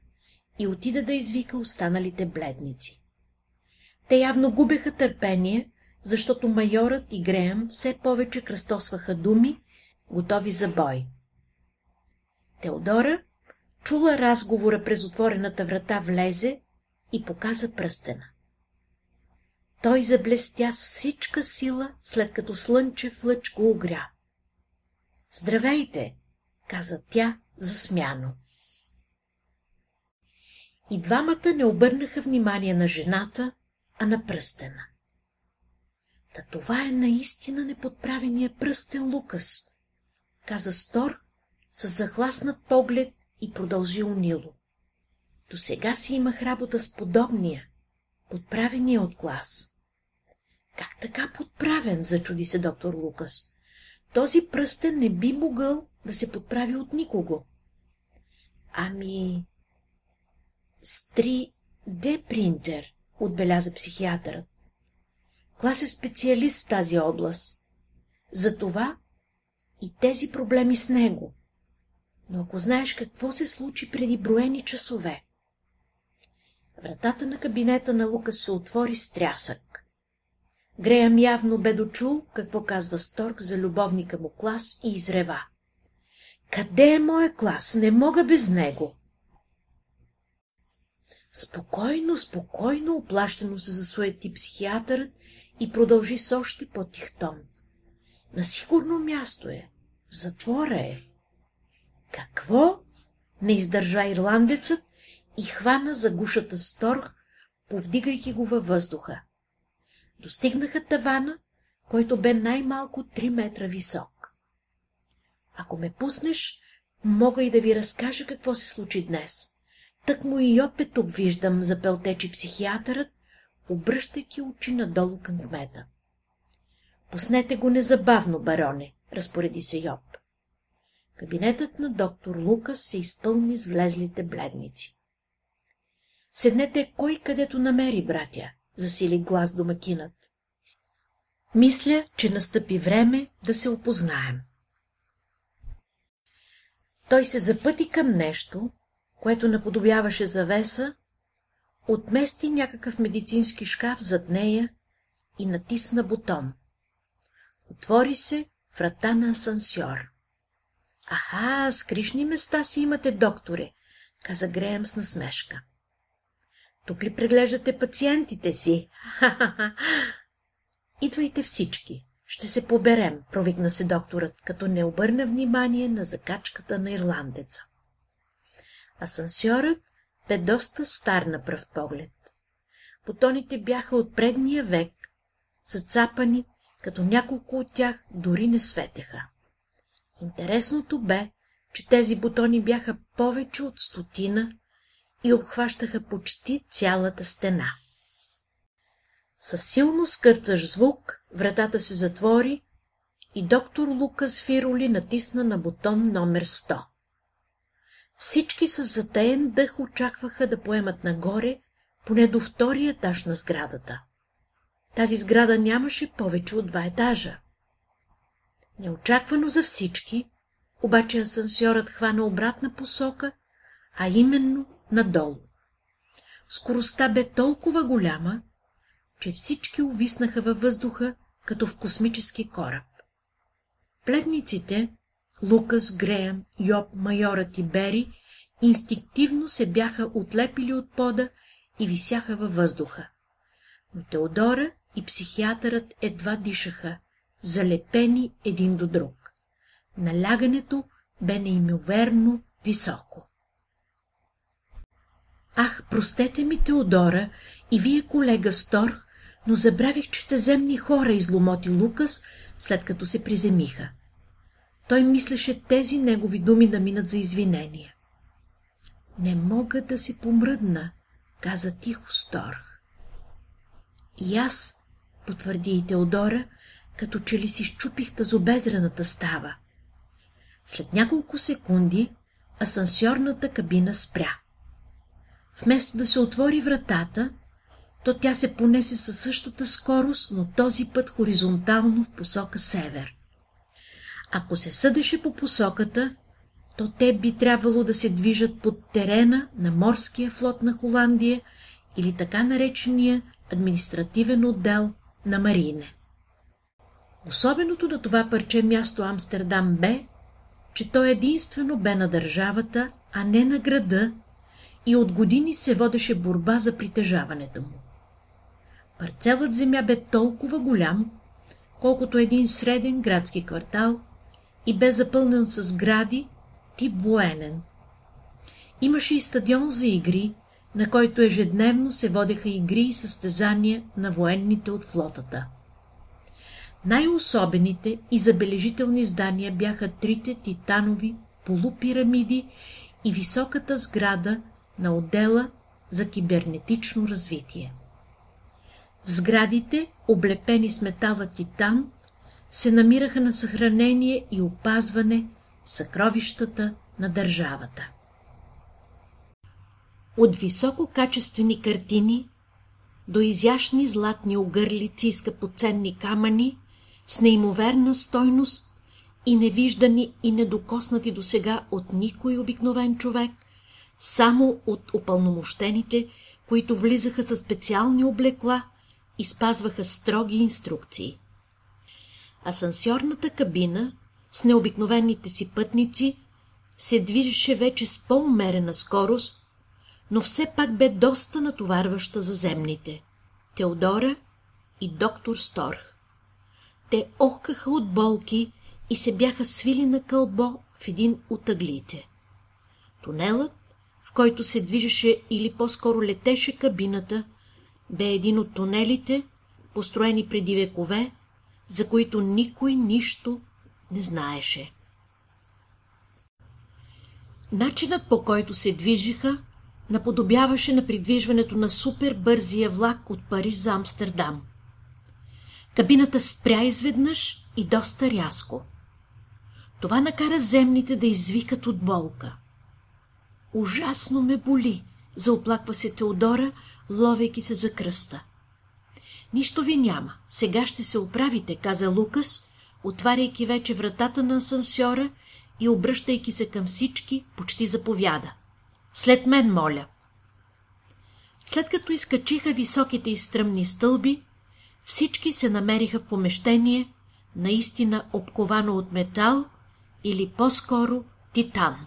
и отида да извика останалите бледници. Те явно губеха търпение, защото майорът и Греъм все повече кръстосваха думи, готови за бой. Теодора чула разговора през отворената врата, влезе и показа пръстена. Той заблестя с всичка сила, след като слънчев лъч го огря. Здравейте, каза тя засмяно. И двамата не обърнаха внимание на жената, а на пръстена. Та това е наистина неподправения пръстен Лукас, каза Стор с захласнат поглед и продължи унило. До сега си имах работа с подобния, подправения от клас. Как така подправен, зачуди се доктор Лукас. Този пръстен не би могъл да се подправи от никого. Ами... С 3D принтер, отбеляза психиатърът. Клас е специалист в тази област. Затова и тези проблеми с него. Но ако знаеш какво се случи преди броени часове. Вратата на кабинета на Лукас се отвори с трясък. Греям явно бе дочул какво казва Сторг за любовника му клас и изрева. Къде е моя клас? Не мога без него. Спокойно, спокойно, оплащано се засуети психиатърът и продължи с още по-тих. На сигурно място е. В затвора е. Какво? Не издържа ирландецът и хвана за гушата сторх, повдигайки го във въздуха. Достигнаха тавана, който бе най-малко 3 метра висок. Ако ме пуснеш, мога и да ви разкажа какво се случи днес. Тък му и опет тук виждам, запелтечи психиатърът, обръщайки очи надолу към кмета. Пуснете го незабавно, бароне, разпореди се Йоп. Кабинетът на доктор Лукас се изпълни с влезлите бледници. Седнете кой където намери, братя, засили глас домакинът. Мисля, че настъпи време да се опознаем. Той се запъти към нещо, което наподобяваше завеса, отмести някакъв медицински шкаф зад нея и натисна бутон. Отвори се врата на асансьор. Аха, скришни места си имате, докторе, каза Греем с насмешка. Тук ли преглеждате пациентите си? Идвайте всички. Ще се поберем, провикна се докторът, като не обърна внимание на закачката на ирландеца. Асансьорът бе доста стар на пръв поглед. Потоните бяха от предния век, зацапани, като няколко от тях дори не светеха. Интересното бе, че тези бутони бяха повече от стотина и обхващаха почти цялата стена. Със силно скърцаш звук вратата се затвори и доктор Лукас Фироли натисна на бутон номер 100. Всички с затаен дъх очакваха да поемат нагоре, поне до втория етаж на сградата. Тази сграда нямаше повече от два етажа. Неочаквано за всички, обаче асансьорът хвана обратна посока, а именно надолу. Скоростта бе толкова голяма, че всички увиснаха във въздуха, като в космически кораб. Пледниците, Лукас, Греъм, Йоб, майорът и Бери инстинктивно се бяха отлепили от пода и висяха във въздуха. Но Теодора и психиатърът едва дишаха, залепени един до друг. Налягането бе неимоверно високо. Ах, простете ми, Теодора, и вие, колега Сторх, но забравих, че сте земни хора, изломоти Лукас, след като се приземиха. Той мислеше тези негови думи да минат за извинения. Не мога да се помръдна, каза тихо Сторх. И аз, потвърди и Теодора, като че ли си щупих тазобедрената става. След няколко секунди асансьорната кабина спря. Вместо да се отвори вратата, то тя се понесе със същата скорост, но този път хоризонтално в посока север. Ако се съдеше по посоката, то те би трябвало да се движат под терена на морския флот на Холандия или така наречения административен отдел на Марине. Особеното на това парче място Амстердам бе, че той единствено бе на държавата, а не на града, и от години се водеше борба за притежаването му. Парцелът земя бе толкова голям, колкото един среден градски квартал и бе запълнен с гради, тип военен. Имаше и стадион за игри, на който ежедневно се водеха игри и състезания на военните от флотата. Най-особените и забележителни здания бяха трите титанови полупирамиди и високата сграда на отдела за кибернетично развитие. В сградите, облепени с метала титан, се намираха на съхранение и опазване съкровищата на държавата. От висококачествени картини до изящни златни огърлици и скъпоценни камъни с неимоверна стойност и невиждани и недокоснати до сега от никой обикновен човек, само от опълномощените, които влизаха със специални облекла и спазваха строги инструкции. Асансьорната кабина с необикновените си пътници се движеше вече с по-умерена скорост, но все пак бе доста натоварваща за земните. Теодора и доктор Сторх. Те охкаха от болки и се бяха свили на кълбо в един от ъглите. Тунелът, който се движеше или по-скоро летеше кабината, бе един от тунелите, построени преди векове, за които никой нищо не знаеше. Начинът по който се движиха наподобяваше на придвижването на супербързия влак от Париж за Амстердам. Кабината спря изведнъж и доста рязко. Това накара земните да извикат от болка. Ужасно ме боли, заоплаква се Теодора, ловейки се за кръста. Нищо ви няма, сега ще се оправите, каза Лукас, отваряйки вече вратата на асансьора и обръщайки се към всички, почти заповяда. След мен, моля. След като изкачиха високите и стръмни стълби, всички се намериха в помещение, наистина обковано от метал или по-скоро титан.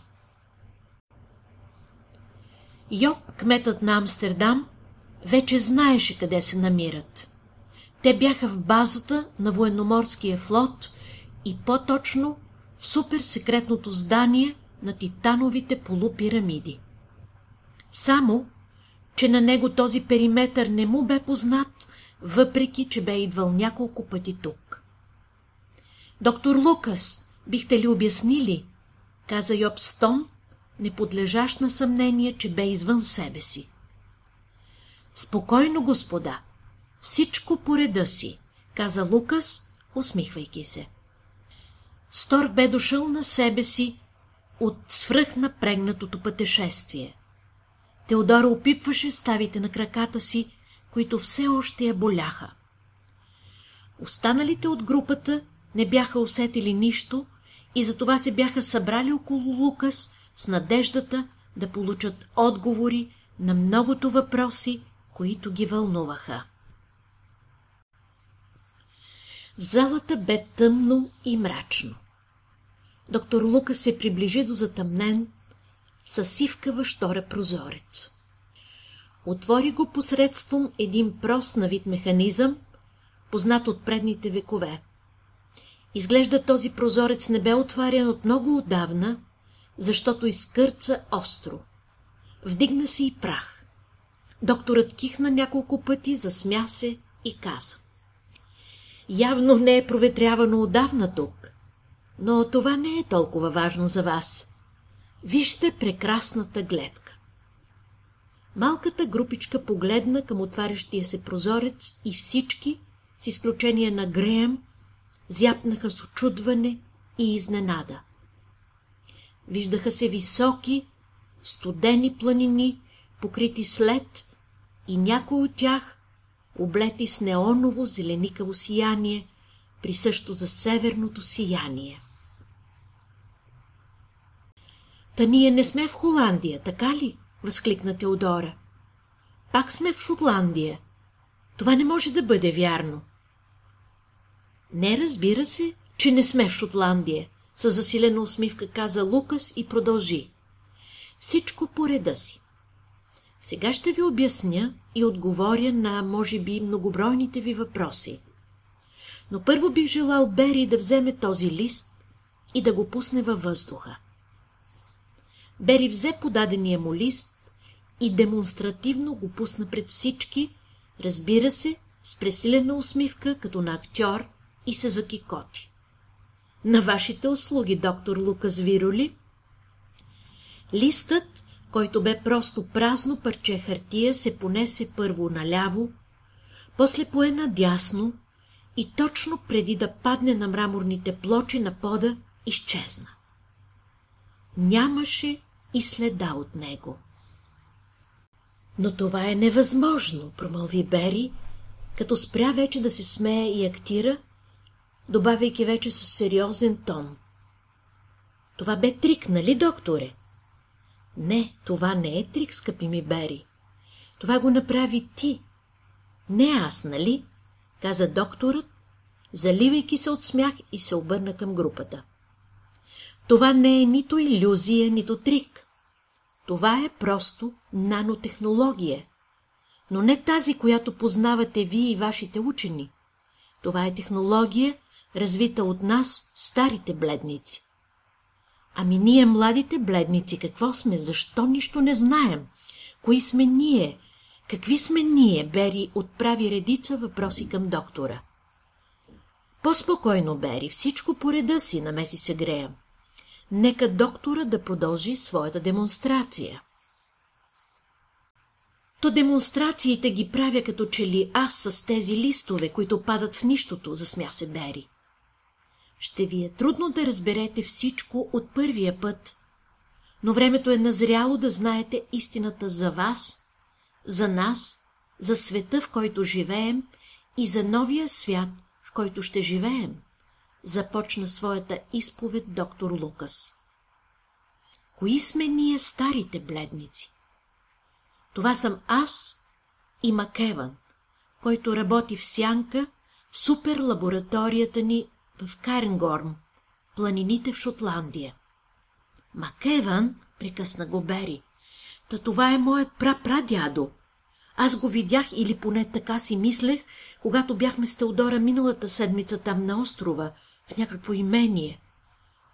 Йоб, кметът на Амстердам, вече знаеше къде се намират. Те бяха в базата на военноморския флот и по-точно в суперсекретното здание на титановите полупирамиди. Само, че на него този периметър не му бе познат, въпреки, че бе идвал няколко пъти тук. Доктор Лукас, бихте ли обяснили? каза Йоб Стон, неподлежащ на съмнение, че бе извън себе си. Спокойно, господа, всичко по реда си, каза Лукас, усмихвайки се. Стор бе дошъл на себе си от свръхнапрегнатото пътешествие. Теодора опипваше ставите на краката си, които все още я боляха. Останалите от групата не бяха усетили нищо и затова се бяха събрали около Лукас с надеждата да получат отговори на многото въпроси, които ги вълнуваха. В залата бе тъмно и мрачно. Доктор Лука се приближи до затъмнен, със сивкава штора прозорец. Отвори го посредством един прост на вид механизъм, познат от предните векове. Изглежда този прозорец не бе отварян от много отдавна, защото изкърца остро. Вдигна се и прах. Докторът кихна няколко пъти, засмя се и каза. Явно не е проветрявано отдавна тук, но това не е толкова важно за вас. Вижте прекрасната гледка. Малката групичка погледна към отварящия се прозорец и всички, с изключение на Греем, зяпнаха с очудване и изненада. Виждаха се високи, студени планини, покрити след и някои от тях облети с неоново зеленикаво сияние, присъщо за северното сияние. Та ние не сме в Холандия, така ли? възкликна Теодора. Пак сме в Шотландия. Това не може да бъде вярно. Не разбира се, че не сме в Шотландия, с засилена усмивка каза Лукас и продължи. Всичко по реда си. Сега ще ви обясня и отговоря на, може би, многобройните ви въпроси. Но първо бих желал Бери да вземе този лист и да го пусне във въздуха. Бери взе подадения му лист и демонстративно го пусна пред всички, разбира се, с пресилена усмивка, като на актьор, и се закикоти. На вашите услуги, доктор Лукас Вироли. Листът, който бе просто празно парче хартия, се понесе първо наляво, после пое надясно и точно преди да падне на мраморните плочи на пода, изчезна. Нямаше и следа от него. Но това е невъзможно, промълви Бери, като спря вече да се смее и актира, добавяйки вече със сериозен тон. Това бе трик, нали, докторе? Не, това не е трик, скъпи ми Бери. Това го направи ти. Не аз, нали? каза докторът, заливайки се от смях и се обърна към групата. Това не е нито иллюзия, нито трик. Това е просто нанотехнология. Но не тази, която познавате вие и вашите учени. Това е технология, развита от нас, старите бледници. Ами ние, младите бледници, какво сме? Защо нищо не знаем? Кои сме ние? Какви сме ние? Бери отправи редица въпроси към доктора. По-спокойно, Бери, всичко по реда си, намеси се Грея. Нека доктора да продължи своята демонстрация. То демонстрациите ги правя като че ли аз с тези листове, които падат в нищото, засмя се Бери. Ще ви е трудно да разберете всичко от първия път, но времето е назряло да знаете истината за вас, за нас, за света, в който живеем и за новия свят, в който ще живеем, започна своята изповед доктор Лукас. Кои сме ние старите бледници? Това съм аз и Макеван, който работи в сянка в суперлабораторията ни в Каренгорм, планините в Шотландия. Макеван, прекъсна го Бери, та това е моят прапрадядо. Аз го видях или поне така си мислех, когато бяхме с Теодора миналата седмица там на острова, в някакво имение.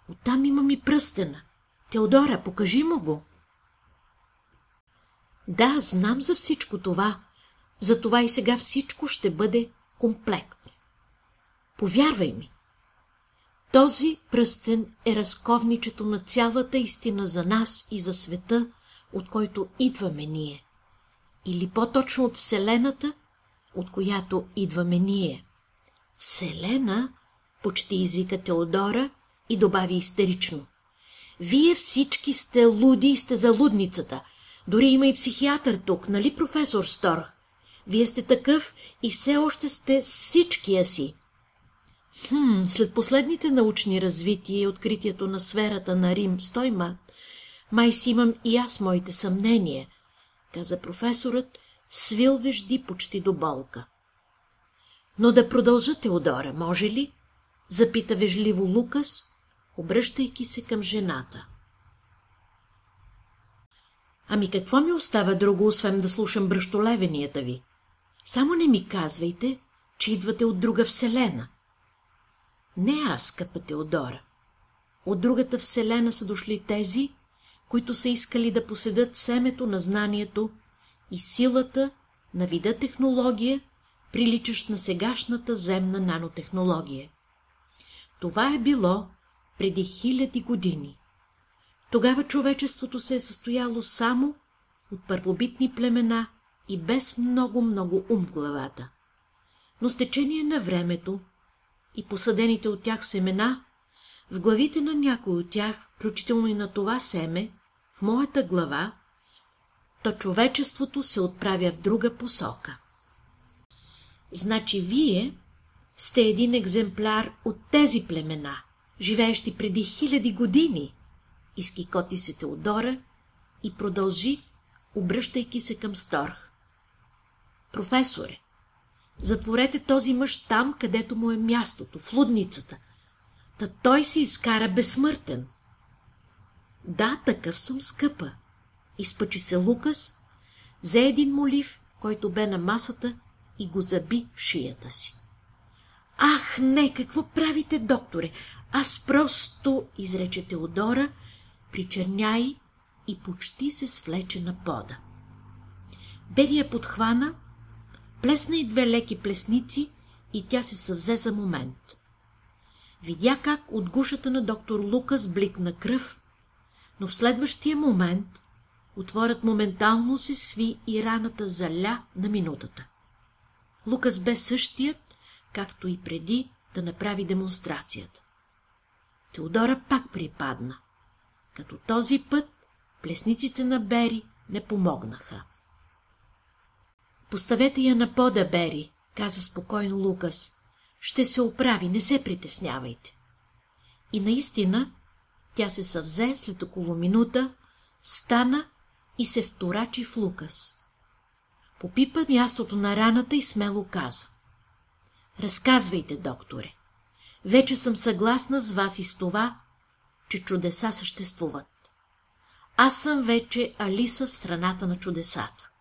Оттам имам и пръстена. Теодора, покажи му го. Да, знам за всичко това. Затова и сега всичко ще бъде комплект. Повярвай ми. Този пръстен е разковничето на цялата истина за нас и за света, от който идваме ние. Или по-точно от Вселената, от която идваме ние. Вселена, почти извика Теодора и добави истерично. Вие всички сте луди и сте за лудницата. Дори има и психиатър тук, нали, професор Сторх? Вие сте такъв и все още сте всичкия си. Хм, след последните научни развития и откритието на сферата на Рим стойма, май си имам и аз моите съмнения, каза професорът, свил вежди почти до болка. Но да продължа Теодора, може ли? Запита вежливо Лукас, обръщайки се към жената. Ами какво ми остава друго, освен да слушам бръщолевенията ви? Само не ми казвайте, че идвате от друга вселена. Не аз, скъпа Теодора. От другата вселена са дошли тези, които са искали да поседат семето на знанието и силата на вида технология, приличащ на сегашната земна нанотехнология. Това е било преди хиляди години. Тогава човечеството се е състояло само от първобитни племена и без много-много ум в главата. Но с течение на времето и посадените от тях семена, в главите на някой от тях, включително и на това семе, в моята глава, то човечеството се отправя в друга посока. Значи вие сте един екземпляр от тези племена, живеещи преди хиляди години, изкикоти се Теодора и продължи, обръщайки се към Сторх. Професоре, Затворете този мъж там, където му е мястото, в лудницата. Та той си изкара безсмъртен. Да, такъв съм скъпа. Изпъчи се Лукас, взе един молив, който бе на масата и го заби в шията си. Ах, не, какво правите, докторе? Аз просто, изрече Теодора, причерняй и почти се свлече на пода. Берия подхвана Плесна и две леки плесници и тя се съвзе за момент. Видя как от гушата на доктор Лукас бликна кръв, но в следващия момент отворът моментално се сви и раната заля на минутата. Лукас бе същият, както и преди да направи демонстрацията. Теодора пак припадна, като този път плесниците на Бери не помогнаха. Поставете я на пода, Бери, каза спокойно Лукас. Ще се оправи, не се притеснявайте. И наистина тя се съвзе след около минута, стана и се вторачи в Лукас. Попипа мястото на раната и смело каза. Разказвайте, докторе. Вече съм съгласна с вас и с това, че чудеса съществуват. Аз съм вече Алиса в страната на чудесата.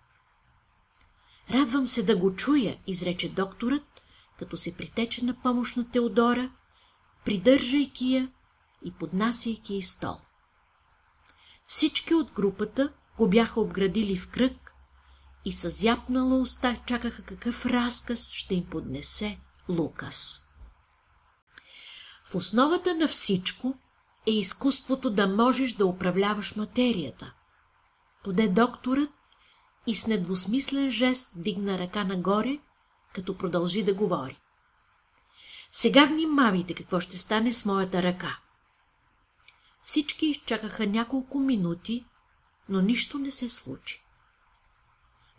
Радвам се да го чуя, изрече докторът, като се притече на помощ на Теодора, придържайки я и поднасяйки и стол. Всички от групата го бяха обградили в кръг и с зяпнала уста чакаха какъв разказ ще им поднесе Лукас. В основата на всичко е изкуството да можеш да управляваш материята. Поде докторът и с недвусмислен жест дигна ръка нагоре, като продължи да говори. Сега внимавайте какво ще стане с моята ръка. Всички изчакаха няколко минути, но нищо не се случи.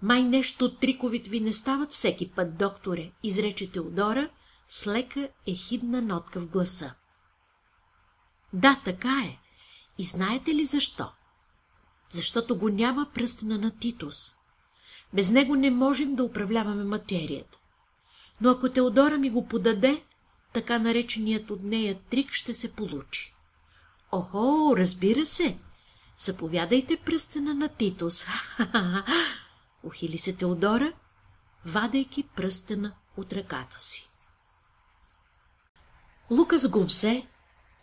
Май нещо от триковите ви не стават всеки път, докторе, изрече Теодора с лека ехидна нотка в гласа. Да, така е. И знаете ли защо? Защото го няма пръстена на Титус. Без него не можем да управляваме материята. Но ако Теодора ми го подаде, така нареченият от нея трик ще се получи. Охо, разбира се. Заповядайте пръстена на Титус. Ухили се Теодора, вадейки пръстена от ръката си. Лукас го взе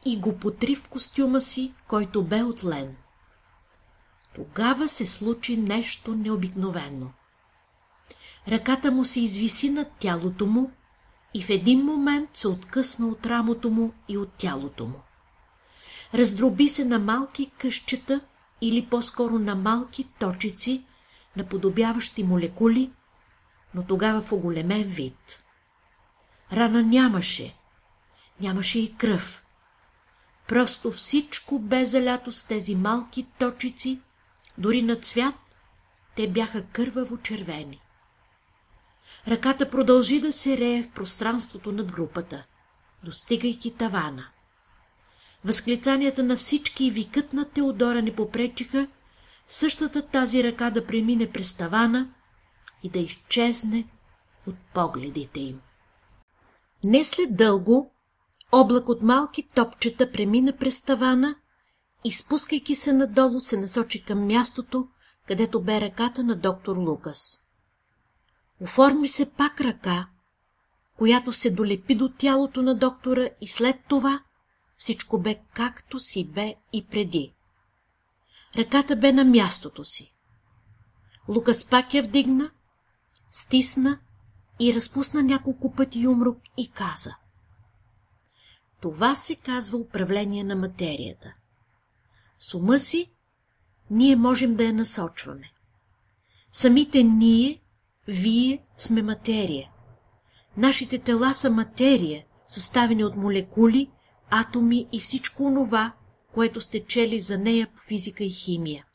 и го потри в костюма си, който бе от лен. Тогава се случи нещо необикновено. Ръката му се извиси над тялото му и в един момент се откъсна от рамото му и от тялото му. Раздроби се на малки къщета или по-скоро на малки точици, наподобяващи молекули, но тогава в оголемен вид. Рана нямаше, нямаше и кръв. Просто всичко бе залято с тези малки точици, дори на цвят те бяха кърваво червени. Ръката продължи да се рее в пространството над групата, достигайки тавана. Възклицанията на всички и викът на Теодора не попречиха същата тази ръка да премине през тавана и да изчезне от погледите им. Не след дълго облак от малки топчета премина през тавана и спускайки се надолу се насочи към мястото, където бе ръката на доктор Лукас. Оформи се пак ръка, която се долепи до тялото на доктора и след това всичко бе както си бе и преди. Ръката бе на мястото си. Лукас пак я вдигна, стисна и разпусна няколко пъти юмрук и каза. Това се казва управление на материята. С ума си ние можем да я насочваме. Самите ние, вие, сме материя. Нашите тела са материя, съставени от молекули, атоми и всичко онова, което сте чели за нея по физика и химия.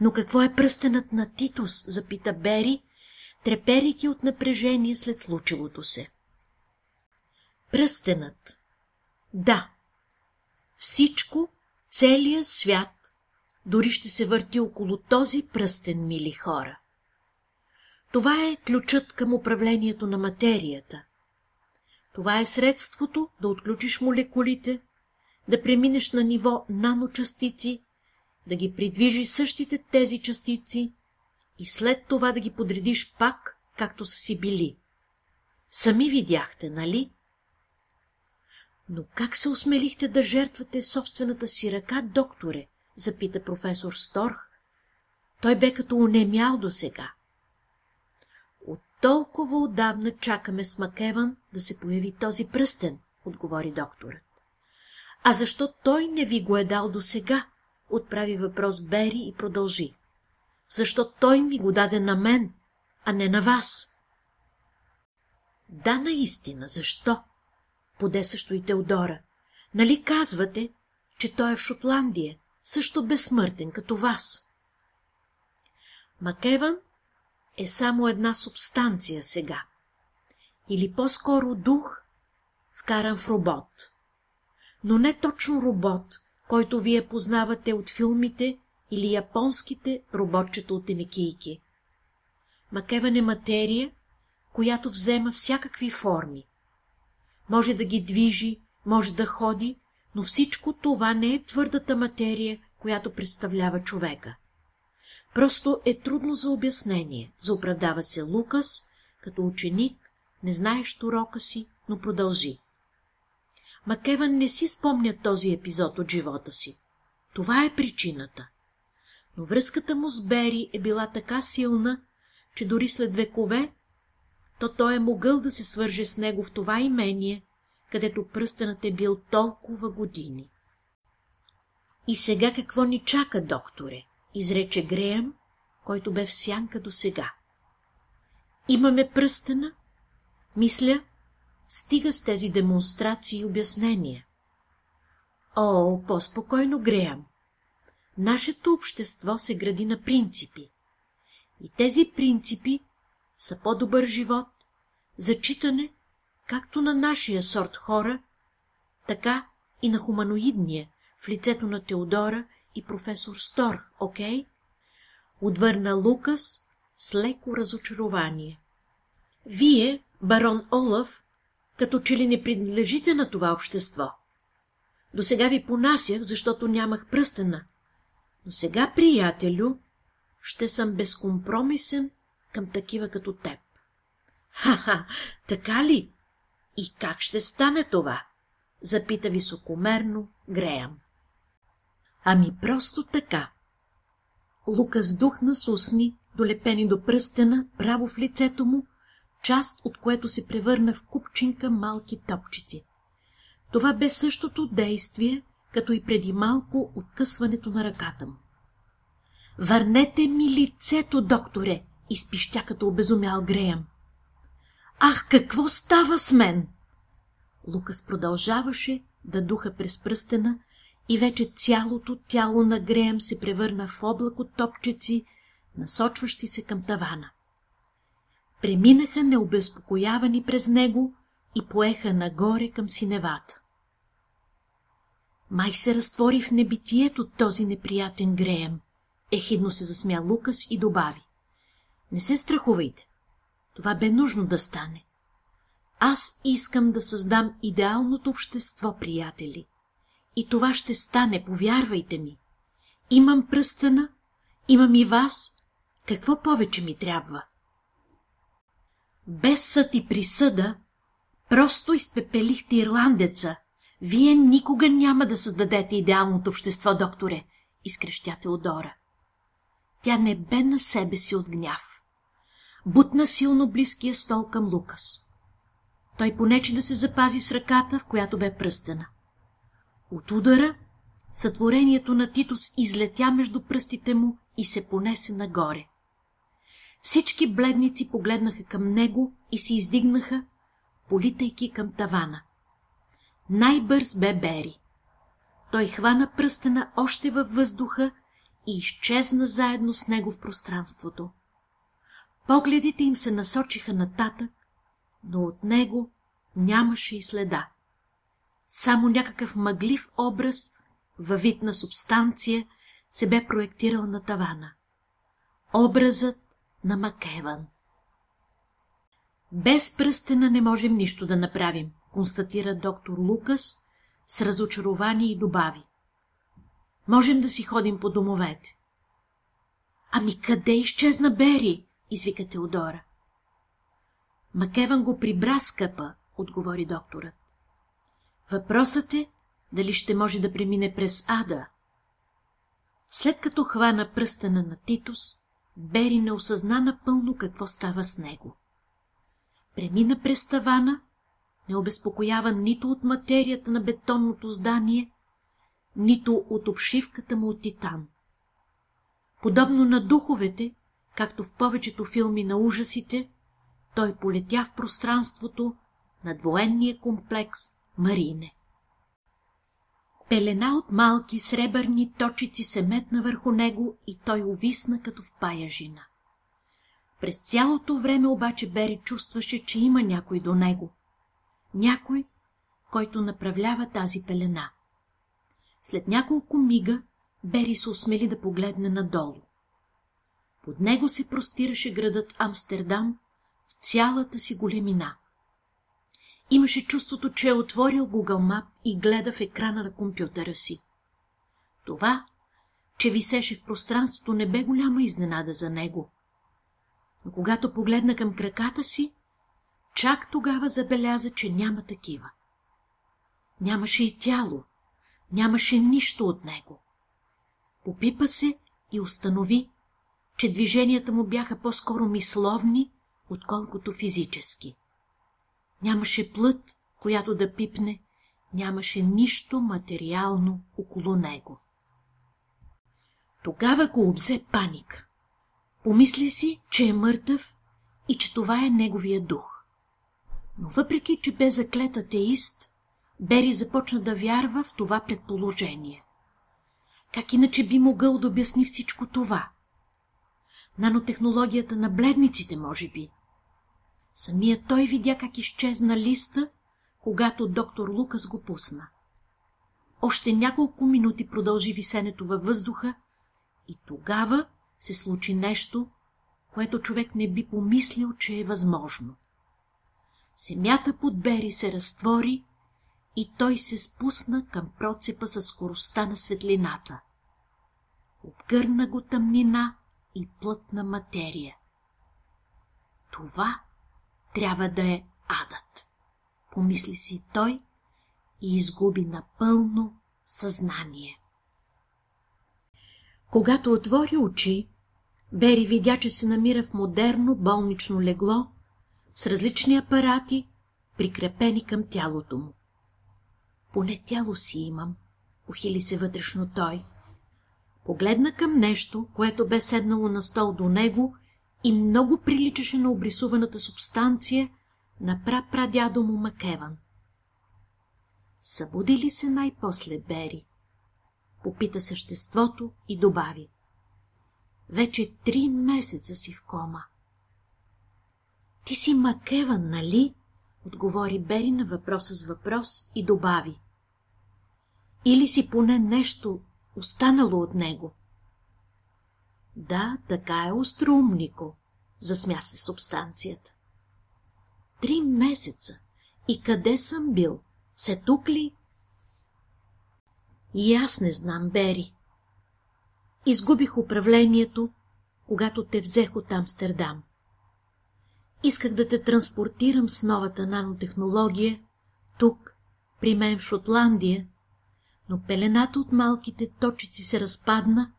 Но какво е пръстенът на Титус, запита Бери, треперики от напрежение след случилото се. Пръстенът. Да. Всичко, целият свят, дори ще се върти около този пръстен, мили хора. Това е ключът към управлението на материята. Това е средството да отключиш молекулите, да преминеш на ниво наночастици, да ги придвижиш същите тези частици и след това да ги подредиш пак, както са си били. Сами видяхте, нали? Но как се осмелихте да жертвате собствената си ръка, докторе? запита професор Сторх. Той бе като унемял до сега. От толкова отдавна чакаме с Макеван да се появи този пръстен, отговори докторът. А защо той не ви го е дал до сега? Отправи въпрос Бери и продължи. Защо той ми го даде на мен, а не на вас? Да, наистина, защо? Поде също и Теодора. Нали казвате, че той е в Шотландия, също безсмъртен като вас? Макеван е само една субстанция сега. Или по-скоро дух, вкаран в робот. Но не точно робот, който вие познавате от филмите или японските роботчета от енекийки. Макеван е материя, която взема всякакви форми. Може да ги движи, може да ходи, но всичко това не е твърдата материя, която представлява човека. Просто е трудно за обяснение, заоправдава се Лукас, като ученик, не знаещ урока си, но продължи. Макеван не си спомня този епизод от живота си. Това е причината. Но връзката му с Бери е била така силна, че дори след векове, то той е могъл да се свърже с него в това имение, където пръстенът е бил толкова години. И сега какво ни чака, докторе? изрече Греем, който бе в сянка до сега. Имаме пръстена? Мисля, стига с тези демонстрации и обяснения. О, по-спокойно Греем. Нашето общество се гради на принципи. И тези принципи са по-добър живот, зачитане както на нашия сорт хора, така и на хуманоидния, в лицето на Теодора и професор Сторх, окей? Отвърна Лукас с леко разочарование. Вие, барон Олаф, като че ли не принадлежите на това общество. До сега ви понасях, защото нямах пръстена. Но сега, приятелю, ще съм безкомпромисен към такива като теб. Ха-ха, така ли? И как ще стане това? Запита високомерно Греям. Ами просто така. Лукас духна с усни, долепени до пръстена, право в лицето му, част от което се превърна в купчинка малки топчици. Това бе същото действие, като и преди малко откъсването на ръката му. Върнете ми лицето, докторе, изпищя като обезумял Греям. Ах, какво става с мен? Лукас продължаваше да духа през пръстена и вече цялото тяло на Греем се превърна в облак от топчеци, насочващи се към тавана. Преминаха необезпокоявани през него и поеха нагоре към синевата. Май се разтвори в небитието този неприятен Греем. Ехидно се засмя Лукас и добави. Не се страхувайте. Това бе нужно да стане. Аз искам да създам идеалното общество, приятели. И това ще стане, повярвайте ми. Имам пръстена, имам и вас. Какво повече ми трябва? Без съд и присъда, просто изпепелихте ирландеца. Вие никога няма да създадете идеалното общество, докторе, изкрещя Теодора. Тя не бе на себе си от гняв. Бутна силно близкия стол към Лукас. Той понече да се запази с ръката, в която бе пръстена. От удара сътворението на Титус излетя между пръстите му и се понесе нагоре. Всички бледници погледнаха към него и се издигнаха, политайки към тавана. Най-бърз бе Бери. Той хвана пръстена още във въздуха и изчезна заедно с него в пространството. Погледите им се насочиха нататък, но от него нямаше и следа. Само някакъв мъглив образ във вид на субстанция се бе проектирал на тавана. Образът на Макеван. Без пръстена не можем нищо да направим, констатира доктор Лукас с разочарование и добави. Можем да си ходим по домовете. Ами къде изчезна Бери? Извика Теодора. Макеван го прибра, скъпа, отговори докторът. Въпросът е, дали ще може да премине през ада. След като хвана пръстена на Титус, Бери не осъзна напълно какво става с него. Премина през тавана, не обезпокоява нито от материята на бетонното здание, нито от обшивката му от титан. Подобно на духовете, както в повечето филми на ужасите, той полетя в пространството над военния комплекс Марине. Пелена от малки сребърни точици се метна върху него и той увисна като в паяжина. През цялото време обаче Бери чувстваше, че има някой до него. Някой, който направлява тази пелена. След няколко мига Бери се осмели да погледне надолу. Под него се простираше градът Амстердам в цялата си големина. Имаше чувството, че е отворил Google Map и гледа в екрана на компютъра си. Това, че висеше в пространството, не бе голяма изненада за него. Но когато погледна към краката си, чак тогава забеляза, че няма такива. Нямаше и тяло, нямаше нищо от него. Попипа се и установи, че движенията му бяха по-скоро мисловни, отколкото физически. Нямаше плът, която да пипне, нямаше нищо материално около него. Тогава го обзе паника. Помисли си, че е мъртъв и че това е неговия дух. Но въпреки, че бе заклет атеист, Бери започна да вярва в това предположение. Как иначе би могъл да обясни всичко това? Нанотехнологията на бледниците, може би. Самият той видя как изчезна листа, когато доктор Лукас го пусна. Още няколко минути продължи висенето във въздуха и тогава се случи нещо, което човек не би помислил, че е възможно. Семята под Бери се разтвори и той се спусна към процепа със скоростта на светлината. Обгърна го тъмнина и плътна материя. Това трябва да е адът, помисли си той и изгуби напълно съзнание. Когато отвори очи, Бери видя, че се намира в модерно болнично легло с различни апарати, прикрепени към тялото му. Поне тяло си имам, ухили се вътрешно той. Погледна към нещо, което бе седнало на стол до него и много приличаше на обрисуваната субстанция на прапрадядо му Макеван. Събуди ли се най-после Бери? Попита съществото и добави. Вече три месеца си в кома. Ти си Макеван, нали? Отговори Бери на въпроса с въпрос и добави. Или си поне нещо останало от него? Да, така е остроумнико, засмя се субстанцията. Три месеца. И къде съм бил? Все тук ли? И аз не знам, Бери. Изгубих управлението, когато те взех от Амстердам. Исках да те транспортирам с новата нанотехнология, тук, при мен в Шотландия, но пелената от малките точици се разпадна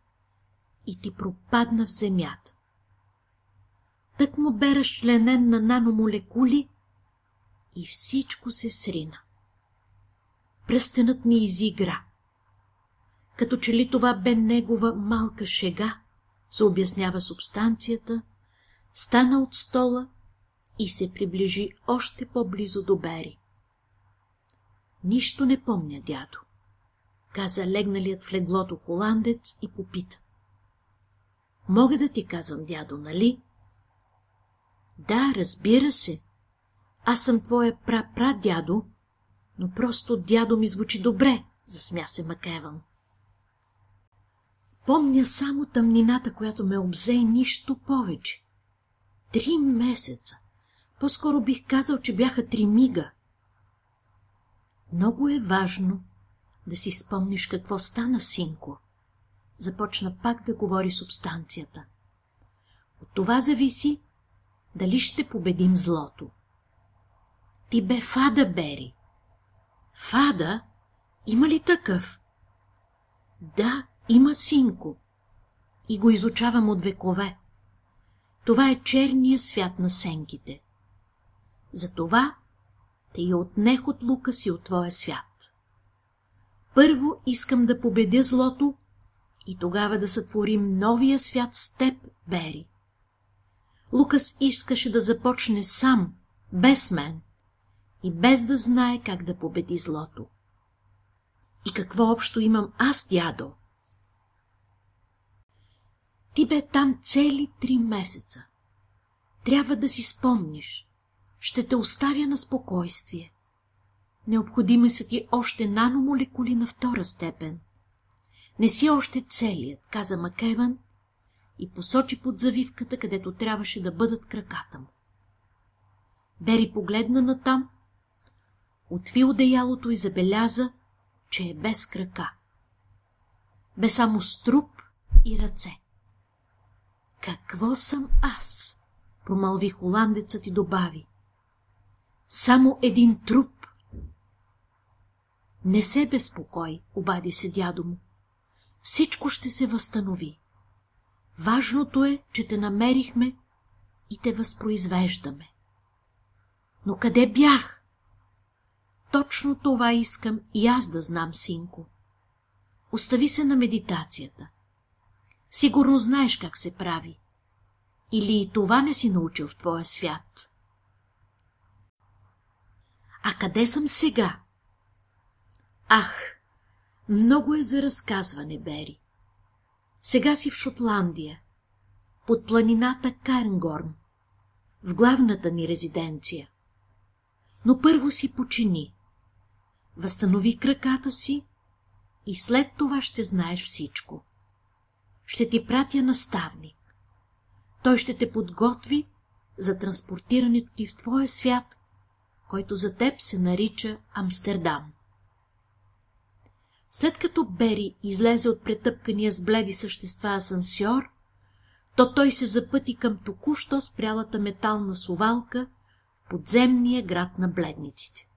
и ти пропадна в земята. Тък му бе разчленен на наномолекули и всичко се срина. Пръстенът ми изигра. Като че ли това бе негова малка шега, се обяснява субстанцията, стана от стола и се приближи още по-близо до Бери. Нищо не помня, дядо, каза легналият в леглото холандец и попита. Мога да ти казвам, дядо, нали? Да, разбира се. Аз съм твоя пра-пра-дядо, но просто дядо ми звучи добре, засмя се Макеван. Помня само тъмнината, която ме обзе и нищо повече. Три месеца. По-скоро бих казал, че бяха три мига. Много е важно да си спомниш какво стана, синко. Започна пак да говори субстанцията. От това зависи дали ще победим злото. Ти бе Фада, Бери. Фада? Има ли такъв? Да, има синко. И го изучавам от векове. Това е черния свят на сенките. Затова те я отнех от лука си от твоя свят. Първо искам да победя злото и тогава да сътворим новия свят с теб, Бери. Лукас искаше да започне сам, без мен, и без да знае как да победи злото. И какво общо имам аз, дядо? Ти бе там цели три месеца. Трябва да си спомниш. Ще те оставя на спокойствие. Необходими са ти още наномолекули на втора степен. Не си още целият, каза Макеван и посочи под завивката, където трябваше да бъдат краката му. Бери погледна натам, отви одеялото и забеляза, че е без крака. Бе само струп и ръце. Какво съм аз? промълви холандецът и добави. Само един труп. Не се безпокой, обади се дядо му. Всичко ще се възстанови. Важното е, че те намерихме и те възпроизвеждаме. Но къде бях? Точно това искам и аз да знам, синко. Остави се на медитацията. Сигурно знаеш как се прави. Или и това не си научил в твоя свят? А къде съм сега? Ах, много е за разказване, Бери. Сега си в Шотландия, под планината Карнгорн, в главната ни резиденция. Но първо си почини, възстанови краката си и след това ще знаеш всичко. Ще ти пратя наставник. Той ще те подготви за транспортирането ти в твоя свят, който за теб се нарича Амстердам. След като Бери излезе от претъпкания с бледи същества асансьор, то той се запъти към току-що спрялата метална сувалка в подземния град на бледниците.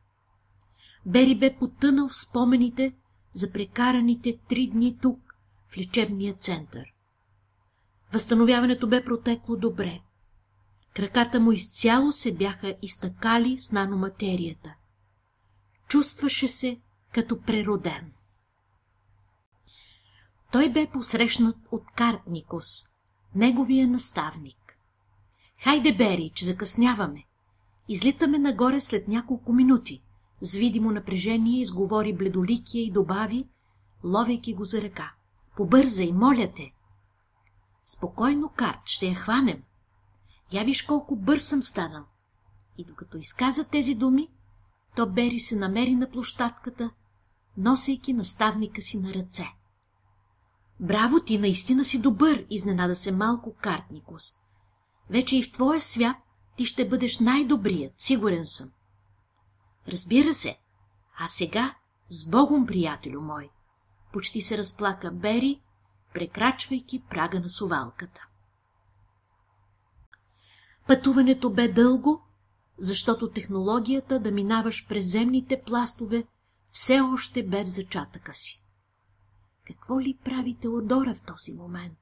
Бери бе потънал в спомените за прекараните три дни тук, в лечебния център. Възстановяването бе протекло добре. Краката му изцяло се бяха изтъкали с наноматерията. Чувстваше се като прероден. Той бе посрещнат от Картникос, неговия наставник. Хайде, Бери, закъсняваме. Излитаме нагоре след няколко минути. С видимо напрежение изговори бледоликия и добави, ловейки го за ръка. Побързай, моля те! Спокойно, Карт, ще я хванем. Я виж колко бърз съм станал. И докато изказа тези думи, то Бери се намери на площадката, носейки наставника си на ръце. Браво, ти наистина си добър, изненада се малко Картникус. Вече и в твоя свят ти ще бъдеш най-добрият, сигурен съм. Разбира се, а сега с Богом, приятелю мой, почти се разплака Бери, прекрачвайки прага на сувалката. Пътуването бе дълго, защото технологията да минаваш през земните пластове все още бе в зачатъка си. Какво ли прави Теодора в този момент?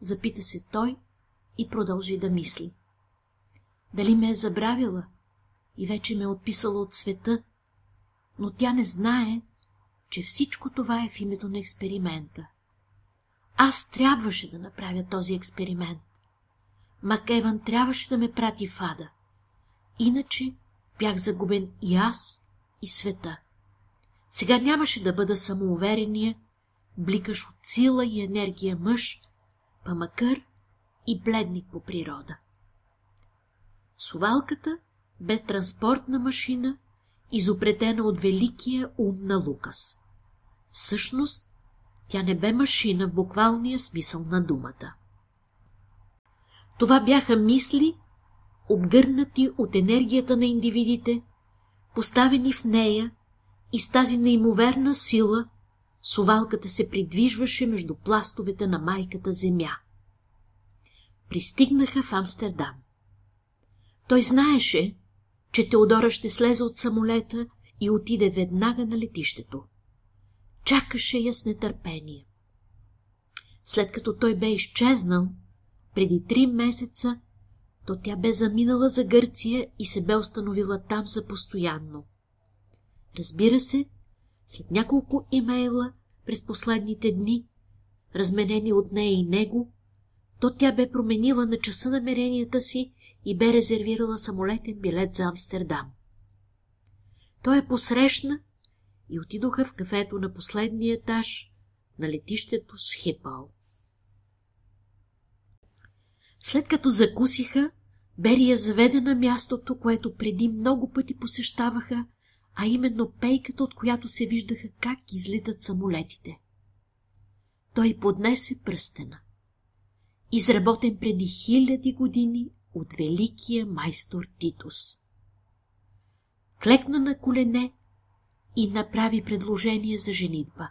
Запита се той и продължи да мисли. Дали ме е забравила и вече ме е отписала от света, но тя не знае, че всичко това е в името на експеримента. Аз трябваше да направя този експеримент. Макеван трябваше да ме прати в ада. Иначе бях загубен и аз, и света. Сега нямаше да бъда самоуверения, бликаш от сила и енергия мъж, па макар и бледник по природа. Сувалката бе транспортна машина, изопретена от великия ум на Лукас. Всъщност, тя не бе машина в буквалния смисъл на думата. Това бяха мисли, обгърнати от енергията на индивидите, поставени в нея и с тази неимоверна сила Сувалката се придвижваше между пластовете на майката земя. Пристигнаха в Амстердам. Той знаеше, че Теодора ще слезе от самолета и отиде веднага на летището. Чакаше я с нетърпение. След като той бе изчезнал, преди три месеца, то тя бе заминала за Гърция и се бе установила там за постоянно. Разбира се, след няколко имейла през последните дни, разменени от нея и него, то тя бе променила на часа намеренията си и бе резервирала самолетен билет за Амстердам. Той е посрещна и отидоха в кафето на последния етаж на летището Схипал. След като закусиха, Бери я заведе на мястото, което преди много пъти посещаваха, а именно пейката, от която се виждаха как излитат самолетите. Той поднесе пръстена, изработен преди хиляди години от великия майстор Титус. Клекна на колене и направи предложение за женитба.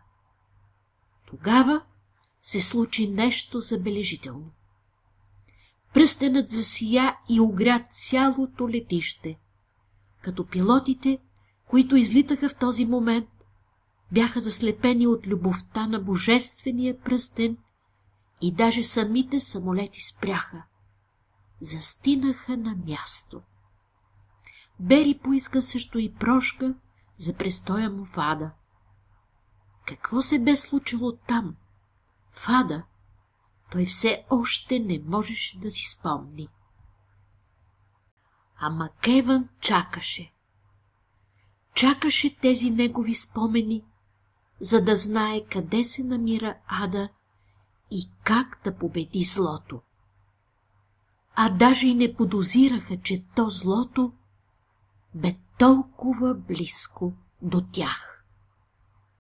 Тогава се случи нещо забележително. Пръстенът засия и огря цялото летище, като пилотите, които излитаха в този момент, бяха заслепени от любовта на божествения пръстен и даже самите самолети спряха. Застинаха на място. Бери поиска също и прошка за престоя му в ада. Какво се бе случило там? В ада той все още не можеше да си спомни. А Макеван чакаше. Чакаше тези негови спомени, за да знае къде се намира Ада и как да победи злото. А даже и не подозираха, че то злото бе толкова близко до тях.